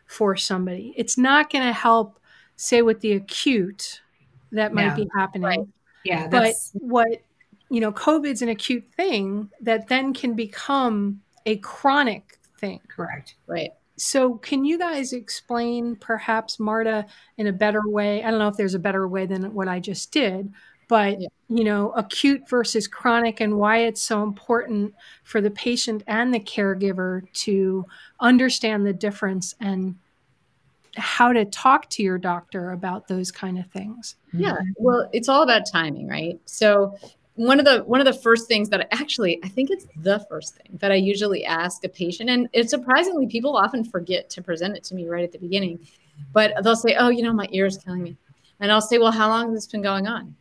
Speaker 2: for somebody. It's not going to help say with the acute that might be happening. Right.
Speaker 3: Yeah.
Speaker 2: But what you know, COVID's an acute thing that then can become a chronic thing.
Speaker 3: Correct.
Speaker 4: Right.
Speaker 2: So, can you guys explain, perhaps, Marta, in a better way? I don't know if there's a better way than what I just did, but yeah. you know, acute versus chronic, and why it's so important for the patient and the caregiver to understand the difference and how to talk to your doctor about those kind of things.
Speaker 4: Yeah, well, it's all about timing, right? So one of the one of the first things that I, actually I think it's the first thing that I usually ask a patient, and it's surprisingly people often forget to present it to me right at the beginning, but they'll say, "Oh, you know, my ear is killing me," and I'll say, "Well, how long has this been going on?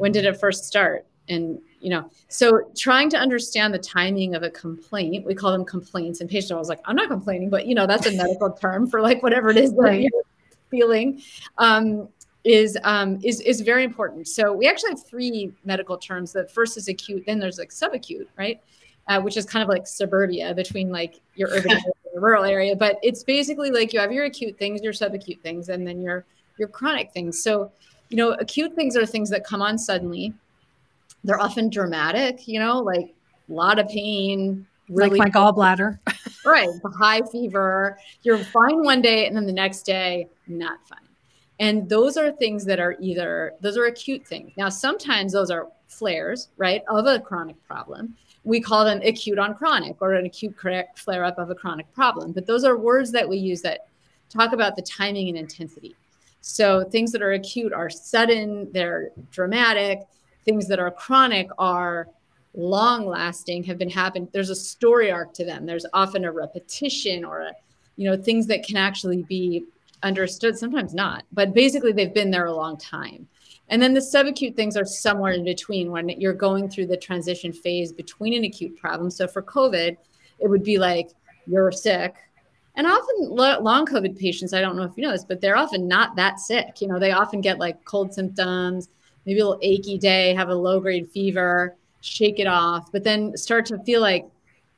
Speaker 4: When did it first start?" And you know, so trying to understand the timing of a complaint, we call them complaints, and patients are always like, "I'm not complaining," but you know, that's a medical term for like whatever it is that right. you're feeling. Um, is um, is is very important. So we actually have three medical terms. The first is acute, then there's like subacute, right? Uh, which is kind of like suburbia between like your urban a rural area, but it's basically like you have your acute things, your subacute things, and then your your chronic things. So, you know, acute things are things that come on suddenly. They're often dramatic, you know, like a lot of pain,
Speaker 2: really like my gallbladder.
Speaker 4: right, high fever. You're fine one day, and then the next day, not fine. And those are things that are either those are acute things. Now, sometimes those are flares, right, of a chronic problem. We call them acute on chronic or an acute flare up of a chronic problem. But those are words that we use that talk about the timing and intensity. So things that are acute are sudden, they're dramatic. Things that are chronic are long lasting, have been happened. There's a story arc to them. There's often a repetition or a, you know, things that can actually be understood, sometimes not, but basically they've been there a long time. And then the subacute things are somewhere in between when you're going through the transition phase between an acute problem. So for COVID, it would be like you're sick. And often long COVID patients, I don't know if you know this, but they're often not that sick. You know, they often get like cold symptoms, maybe a little achy day, have a low grade fever, shake it off, but then start to feel like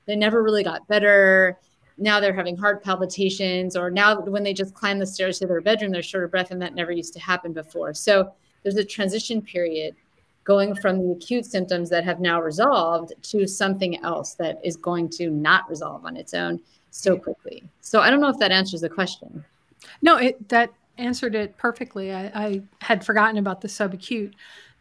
Speaker 4: they never really got better. Now they're having heart palpitations, or now when they just climb the stairs to their bedroom, they're short of breath, and that never used to happen before. So there's a transition period going from the acute symptoms that have now resolved to something else that is going to not resolve on its own so quickly. So I don't know if that answers the question.
Speaker 2: No, it that answered it perfectly. I, I had forgotten about the subacute,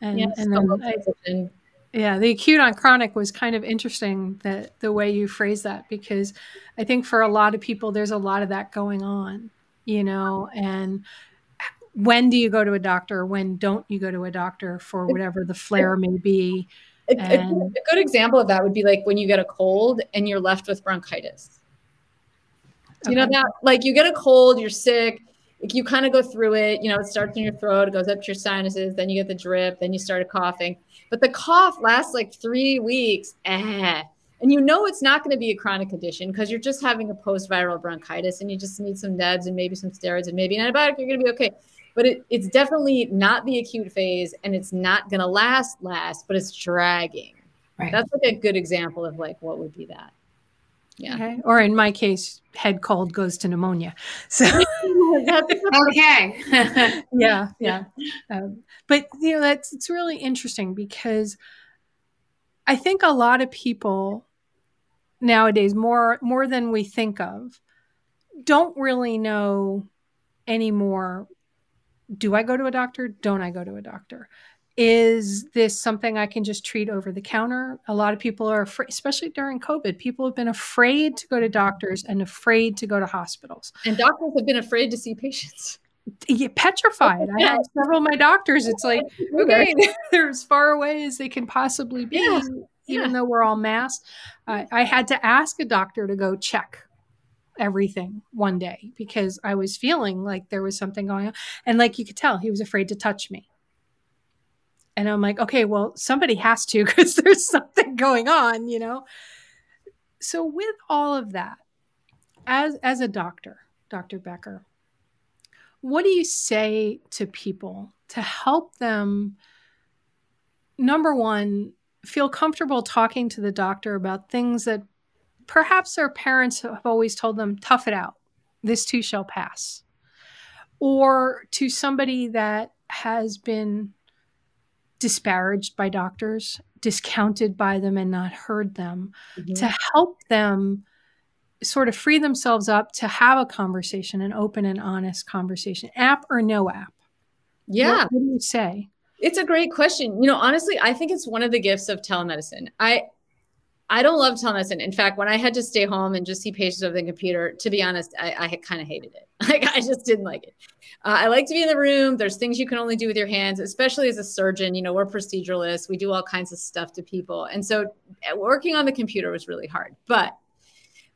Speaker 2: and yes, and then I, yeah, the acute on chronic was kind of interesting that the way you phrase that because I think for a lot of people there's a lot of that going on, you know, and when do you go to a doctor? When don't you go to a doctor for whatever the flare may be?
Speaker 4: A, and, a, good example of that would be like when you get a cold and you're left with bronchitis okay. you know that like you get a cold you're sick you kind of go through it you know it starts in your throat it goes up to your sinuses then you get the drip then you start coughing. But the cough lasts like three weeks eh. and you know it's not going to be a chronic condition because you're just having a post-viral bronchitis and you just need some meds and maybe some steroids and maybe an antibiotic you're going to be okay. But it, it's definitely not the acute phase and it's not going to last last but it's dragging. Right. That's like a good example of like what would be that
Speaker 2: yeah okay. or in my case head cold goes to pneumonia so
Speaker 3: okay
Speaker 2: yeah yeah um, but you know that's it's really interesting because i think a lot of people nowadays more more than we think of don't really know anymore do I go to a doctor? Don't I go to a doctor? Is this something I can just treat over the counter? A lot of people are afraid, especially during COVID. People have been afraid to go to doctors and afraid to go to hospitals.
Speaker 4: And doctors have been afraid to see patients.
Speaker 2: Yeah, petrified. I have several of my doctors. It's like, okay, they're as far away as they can possibly be, yeah. even yeah. though we're all masked. Uh, I had to ask a doctor to go check everything one day because I was feeling like there was something going on. And like you could tell, he was afraid to touch me. And I'm like, okay, well, somebody has to because there's something going on, you know? So with all of that, as as a doctor, Dr. Becker, what do you say to people to help them number one feel comfortable talking to the doctor about things that perhaps their parents have always told them, tough it out, this too shall pass. Or to somebody that has been disparaged by doctors, discounted by them, and not heard them, mm-hmm. to help them sort of free themselves up to have a conversation, an open and honest conversation, app or no app.
Speaker 4: Yeah.
Speaker 2: What, what do you say?
Speaker 4: It's a great question. You know, honestly, I think it's one of the gifts of telemedicine. I I don't love telemedicine. In fact, when I had to stay home and just see patients over the computer, to be honest, I, I kind of hated it. Like I just didn't like it. Uh, I like to be in the room. There's things you can only do with your hands, especially as a surgeon. You know, we're proceduralists. We do all kinds of stuff to people, and so uh, working on the computer was really hard. But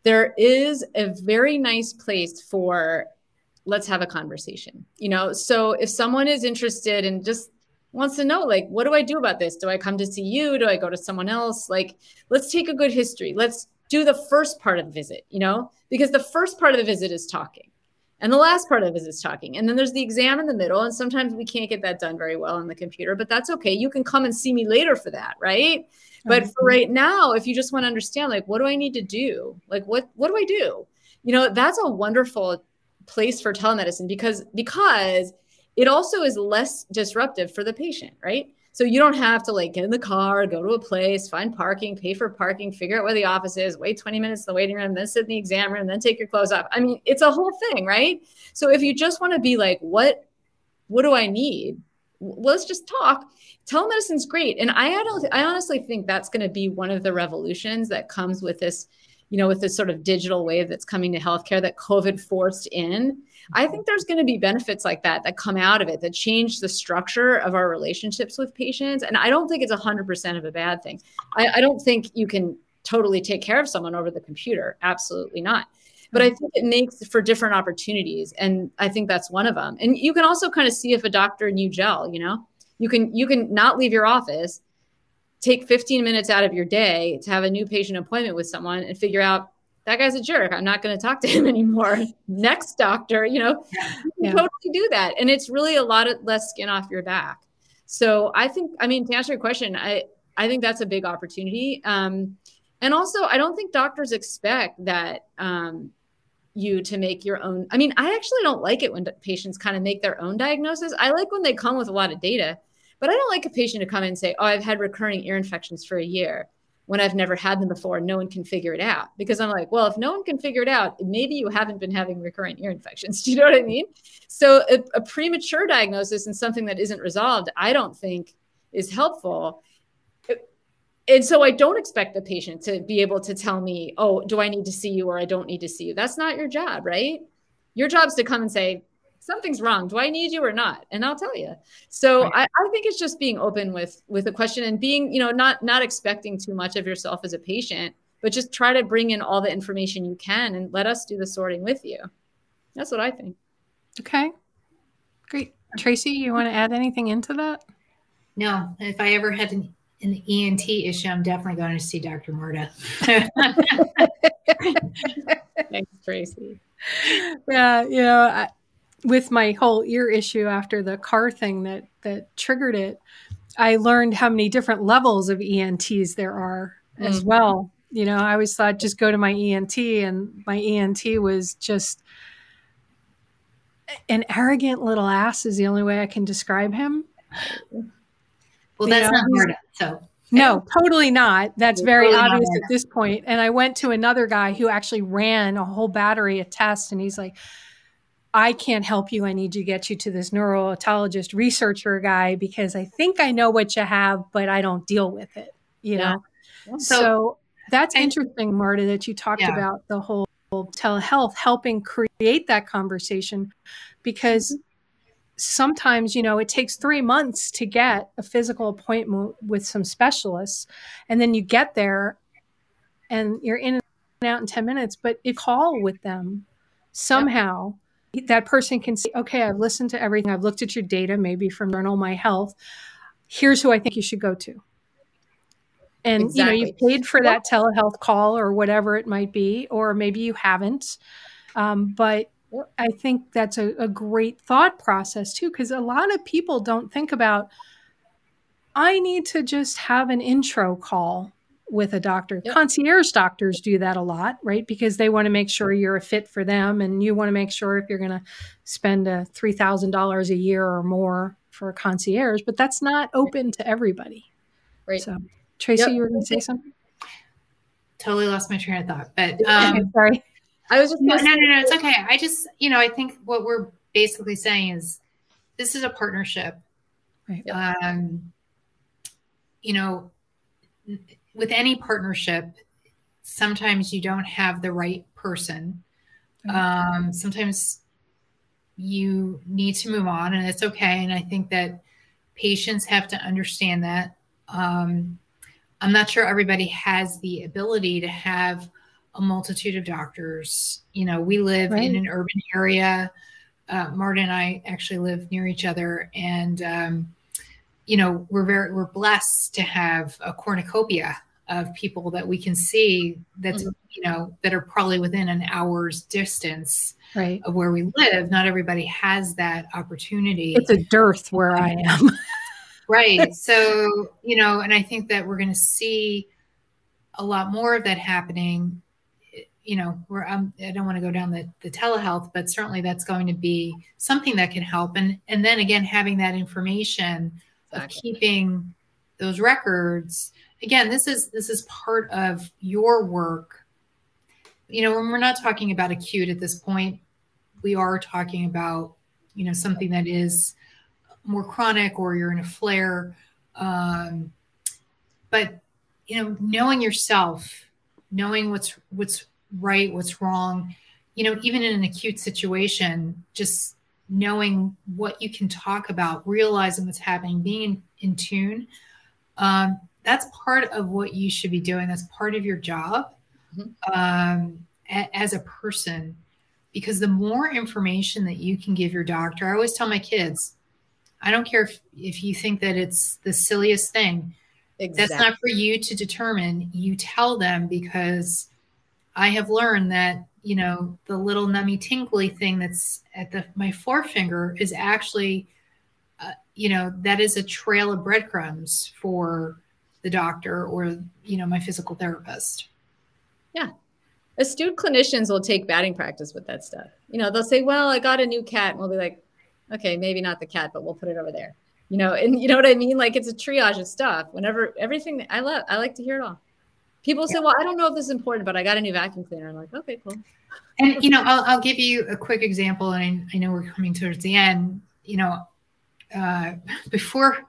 Speaker 4: there is a very nice place for let's have a conversation. You know, so if someone is interested in just wants to know like what do i do about this? Do i come to see you? Do i go to someone else? Like let's take a good history. Let's do the first part of the visit you know? Because the first part of the visit is talking and the last part of is talking and then there's the exam in the middle and sometimes we can't get that done very well on the computer but that's okay. You can come and see me later for that right? But for right now if you just want to understand like what do i need to do? Like what what do i do? You know, that's a wonderful place for telemedicine because because it also is less disruptive for the patient, right? So you don't have to like get in the car, go to a place, find parking, pay for parking, figure out where the office is, wait 20 minutes in the waiting room, then sit in the exam room, then take your clothes off. I mean, it's a whole thing, right? So if you just want to be like, what, what do I need? Let's just talk. Telemedicine's great. And I, I honestly think that's going to be one of the revolutions that comes with this, you know, with this sort of digital wave that's coming to healthcare that COVID forced in I mm-hmm. think there's going to be benefits like that that come out of it that change the structure of our relationships with patients. And I don't think it's 100% of a bad thing. I, I don't think you can totally take care of someone over the computer. Absolutely not. But I mm-hmm. think it makes for different opportunities. And I think that's one of them. And you can also kind of see if a doctor and you gel, you know, you can you can not leave your office take 15 minutes out of your day to have a new patient appointment with someone and figure out that guy's a jerk. I'm not going to talk to him anymore. Next doctor, you know, yeah. totally do that. And it's really a lot of less skin off your back. So I think, I mean, to answer your question, I, I think that's a big opportunity. Um, and also, I don't think doctors expect that um, you to make your own. I mean, I actually don't like it when patients kind of make their own diagnosis. I like when they come with a lot of data, but I don't like a patient to come in and say, "Oh, I've had recurring ear infections for a year." when I've never had them before, and no one can figure it out. Because I'm like, well, if no one can figure it out, maybe you haven't been having recurrent ear infections. Do you know what I mean? So a, a premature diagnosis and something that isn't resolved, I don't think is helpful. And so I don't expect the patient to be able to tell me, oh, do I need to see you or I don't need to see you? That's not your job, right? Your job is to come and say, something's wrong. Do I need you or not? And I'll tell you. So right. I, I, think it's just being open with with a question and being, you know, not not expecting too much of yourself as a patient, but just try to bring in all the information you can and let us do the sorting with you. That's what I think.
Speaker 2: Okay. Great. Tracy, you want to add anything into that?
Speaker 3: No. If I ever had an, an ENT issue, I'm definitely going to see Dr. Marta.
Speaker 4: Thanks, Tracy.
Speaker 2: Yeah, you know, I, with my whole ear issue after the car thing that that triggered it, I learned how many different levels of ENTs there are mm-hmm. as well. You know, I always thought just go to my ENT, and my ENT was just an arrogant little ass. Is the only way I can describe him.
Speaker 3: Well, that's you know, not hard. So
Speaker 2: no, totally not. That's very totally obvious at this point. And I went to another guy who actually ran a whole battery of tests, and he's like, I can't help you. I need to get you to this neurotologist researcher guy because I think I know what you have, but I don't deal with it, you yeah. know? So, so, that's and, interesting, Marta, that you talked yeah. about the whole telehealth helping create that conversation because mm-hmm. sometimes, you know, it takes three months to get a physical appointment with some specialists. And then you get there and you're in and out in 10 minutes, but you call with them somehow that person can say, okay, I've listened to everything. I've looked at your data, maybe from Journal My Health. Here's who I think you should go to. And exactly. you know, you've paid for that telehealth call or whatever it might be, or maybe you haven't. Um, but I think that's a, a great thought process too, because a lot of people don't think about, I need to just have an intro call with a doctor. Yep. Concierge doctors do that a lot, right? Because they want to make sure you're a fit for them and you want to make sure if you're going to spend a $3,000 a year or more for a concierge, but that's not open to everybody. Right. So, Tracy, yep. you were going to say something?
Speaker 3: Totally lost my train of thought, but um,
Speaker 2: sorry.
Speaker 3: I was just no, no, no, no. It's okay. I just, you know, I think what we're basically saying is this is a partnership. Right. Um, you know, with any partnership, sometimes you don't have the right person. Um, sometimes you need to move on, and it's okay. And I think that patients have to understand that. Um, I'm not sure everybody has the ability to have a multitude of doctors. You know, we live right. in an urban area. Uh, Marta and I actually live near each other, and um, you know, we're very we're blessed to have a cornucopia of people that we can see that's mm-hmm. you know that are probably within an hour's distance
Speaker 2: right.
Speaker 3: of where we live not everybody has that opportunity
Speaker 2: it's a dearth where i am
Speaker 3: right so you know and i think that we're going to see a lot more of that happening you know, where I'm, I don't want to go down the, the telehealth, but certainly that's going to be something that can help. And and then again, having that information exactly. of keeping those records. Again, this is this is part of your work. You know, when we're not talking about acute at this point, we are talking about, you know, something that is more chronic or you're in a flare. Um, but you know, knowing yourself, knowing what's what's right, what's wrong, you know, even in an acute situation, just knowing what you can talk about, realizing what's happening, being in, in tune, um, that's part of what you should be doing. That's part of your job mm-hmm. um, a, as a person. Because the more information that you can give your doctor, I always tell my kids, I don't care if, if you think that it's the silliest thing. Exactly. That's not for you to determine. You tell them because I have learned that you know the little nummy tinkly thing that's at the my forefinger is actually uh, you know that is a trail of breadcrumbs for the doctor or you know my physical therapist.
Speaker 4: Yeah. Astute clinicians will take batting practice with that stuff. You know they'll say well i got a new cat and we'll be like okay maybe not the cat but we'll put it over there. You know and you know what i mean? Like it's a triage of stuff. Whenever everything i love i like to hear it all. People say, well, I don't know if this is important, but I got a new vacuum cleaner. I'm like, okay, cool.
Speaker 3: And, you know, I'll, I'll give you a quick example. And I, I know we're coming towards the end, you know, uh, before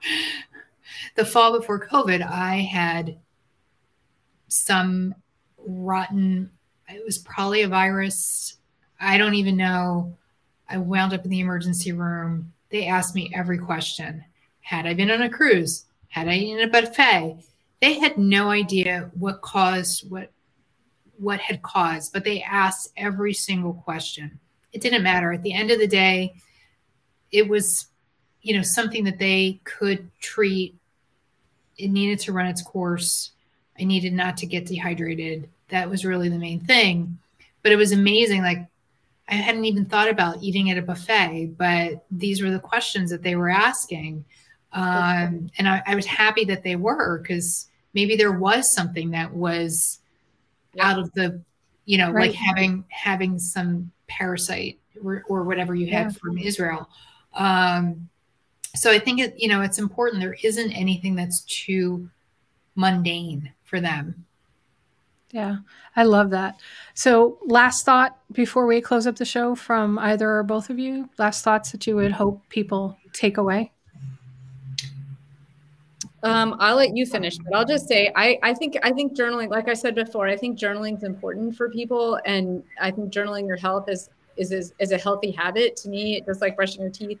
Speaker 3: the fall before COVID, I had some rotten, it was probably a virus. I don't even know. I wound up in the emergency room. They asked me every question. Had I been on a cruise? Had I eaten a buffet? they had no idea what caused what what had caused, but they asked every single question. It didn't matter. At the end of the day, it was, you know, something that they could treat. It needed to run its course. I needed not to get dehydrated. That was really the main thing. But it was amazing. Like I hadn't even thought about eating at a buffet, but these were the questions that they were asking. Um, and I, I, was happy that they were because maybe there was something that was yeah. out of the, you know, right. like having having some parasite or, or whatever you had yeah. from Israel. Um, so I think it, you know, it's important. There isn't anything that's too mundane for them.
Speaker 2: Yeah, I love that. So, last thought before we close up the show from either or both of you, last thoughts that you would hope people take away?
Speaker 4: Um, I'll let you finish, but I'll just say I, I think I think journaling, like I said before, I think journaling is important for people, and I think journaling your health is is is, is a healthy habit to me, just like brushing your teeth.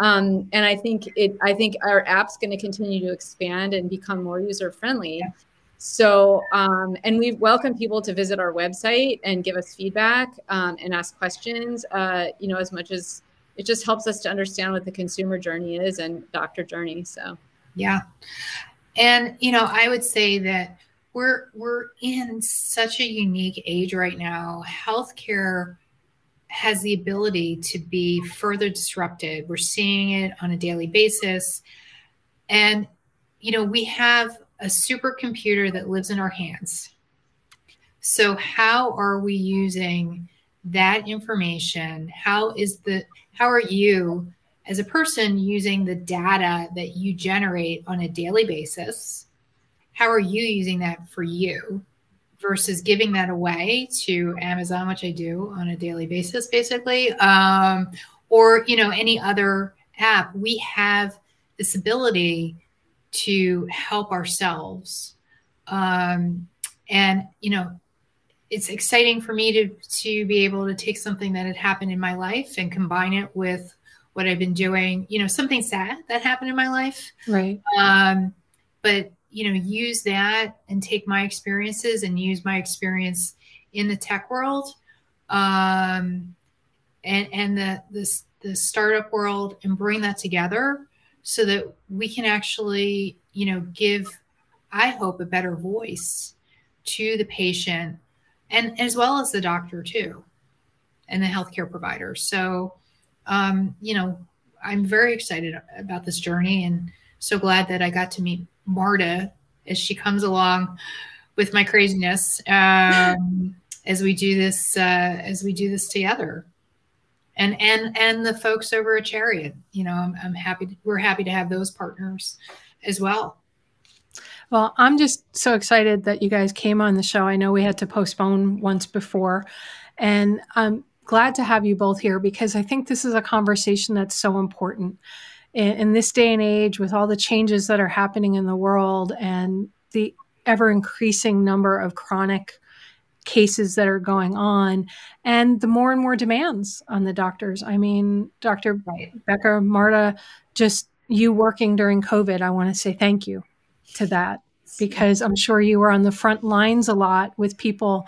Speaker 4: Um, and I think it I think our app's going to continue to expand and become more user friendly. Yeah. So, um, and we welcome people to visit our website and give us feedback um, and ask questions. Uh, you know, as much as it just helps us to understand what the consumer journey is and doctor journey. So.
Speaker 3: Yeah. And you know, I would say that we're we're in such a unique age right now. Healthcare has the ability to be further disrupted. We're seeing it on a daily basis. And you know, we have a supercomputer that lives in our hands. So how are we using that information? How is the how are you as a person using the data that you generate on a daily basis how are you using that for you versus giving that away to amazon which i do on a daily basis basically um, or you know any other app we have this ability to help ourselves um, and you know it's exciting for me to to be able to take something that had happened in my life and combine it with what I've been doing, you know, something sad that happened in my life.
Speaker 2: Right.
Speaker 3: Um, but, you know, use that and take my experiences and use my experience in the tech world um, and, and the, the, the startup world and bring that together so that we can actually, you know, give, I hope, a better voice to the patient and as well as the doctor too and the healthcare provider. So, um, you know, I'm very excited about this journey and so glad that I got to meet Marta as she comes along with my craziness. Um, as we do this uh, as we do this together. And and and the folks over at chariot you know i'm, I'm happy to, we're happy to have those partners as well.
Speaker 2: Well i'm just so excited that you guys came on the show. I know we had to postpone once before. And i'm glad to have you both here because i think this is a conversation that's so important in, in this day and age with all the changes that are happening in the world and the ever increasing number of chronic cases that are going on and the more and more demands on the doctors. I mean, Dr. Right. Becker, Marta, just you working during COVID, I want to say thank you to that because I'm sure you were on the front lines a lot with people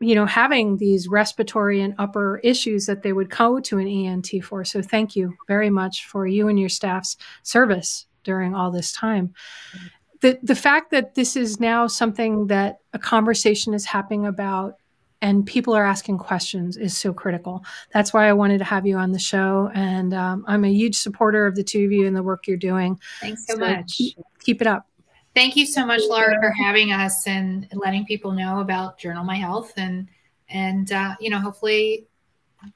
Speaker 2: you know having these respiratory and upper issues that they would go to an ENT for. So thank you very much for you and your staff's service during all this time the the fact that this is now something that a conversation is happening about and people are asking questions is so critical. That's why I wanted to have you on the show, and um, I'm a huge supporter of the two of you and the work you're doing.
Speaker 3: Thanks so, so much.
Speaker 2: Keep, keep, it up.
Speaker 3: Thank you so much, Laura, for having us and letting people know about Journal My Health, and and uh, you know, hopefully,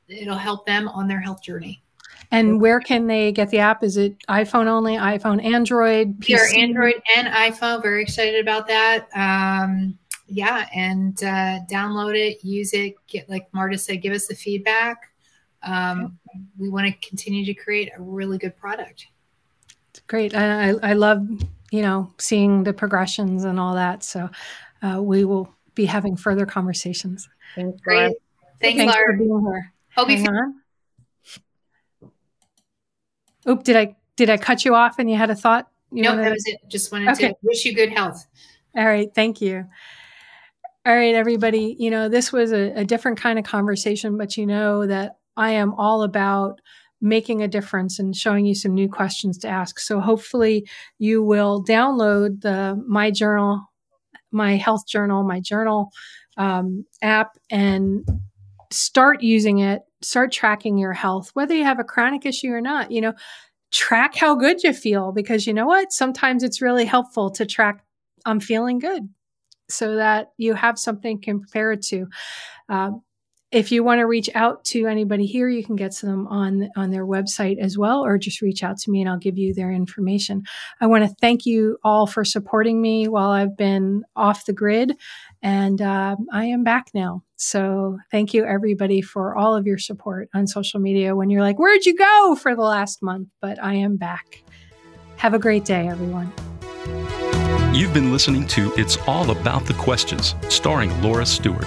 Speaker 3: it'll help them on their health journey.
Speaker 2: And where can they get the app? Is it iPhone only, iPhone, Android,
Speaker 3: PC? Android and iPhone. Very excited about that. Um, yeah, and uh, download it, use it. Get like Marta said, give us the feedback. Um. We want to continue to create a really good product.
Speaker 2: It's great. I, I love you know seeing the progressions and all that. So uh, we will be having further conversations.
Speaker 3: Thanks, Great. Thanks, Thanks Laura. for being here. Hope Hang you on.
Speaker 2: Oop, did I did I cut you off and you had a thought? You
Speaker 3: no, that was it. Just wanted okay. to wish you good health.
Speaker 2: All right, thank you. All right, everybody. You know, this was a, a different kind of conversation, but you know that I am all about making a difference and showing you some new questions to ask. So hopefully you will download the My Journal, My Health Journal, My Journal um, app and start using it start tracking your health, whether you have a chronic issue or not. You know, track how good you feel because you know what? Sometimes it's really helpful to track, I'm feeling good so that you have something to compare it to. Uh, if you want to reach out to anybody here, you can get to them on on their website as well, or just reach out to me and I'll give you their information. I want to thank you all for supporting me while I've been off the grid, and uh, I am back now. So thank you everybody for all of your support on social media. When you're like, "Where'd you go for the last month?" But I am back. Have a great day, everyone.
Speaker 1: You've been listening to It's All About the Questions, starring Laura Stewart.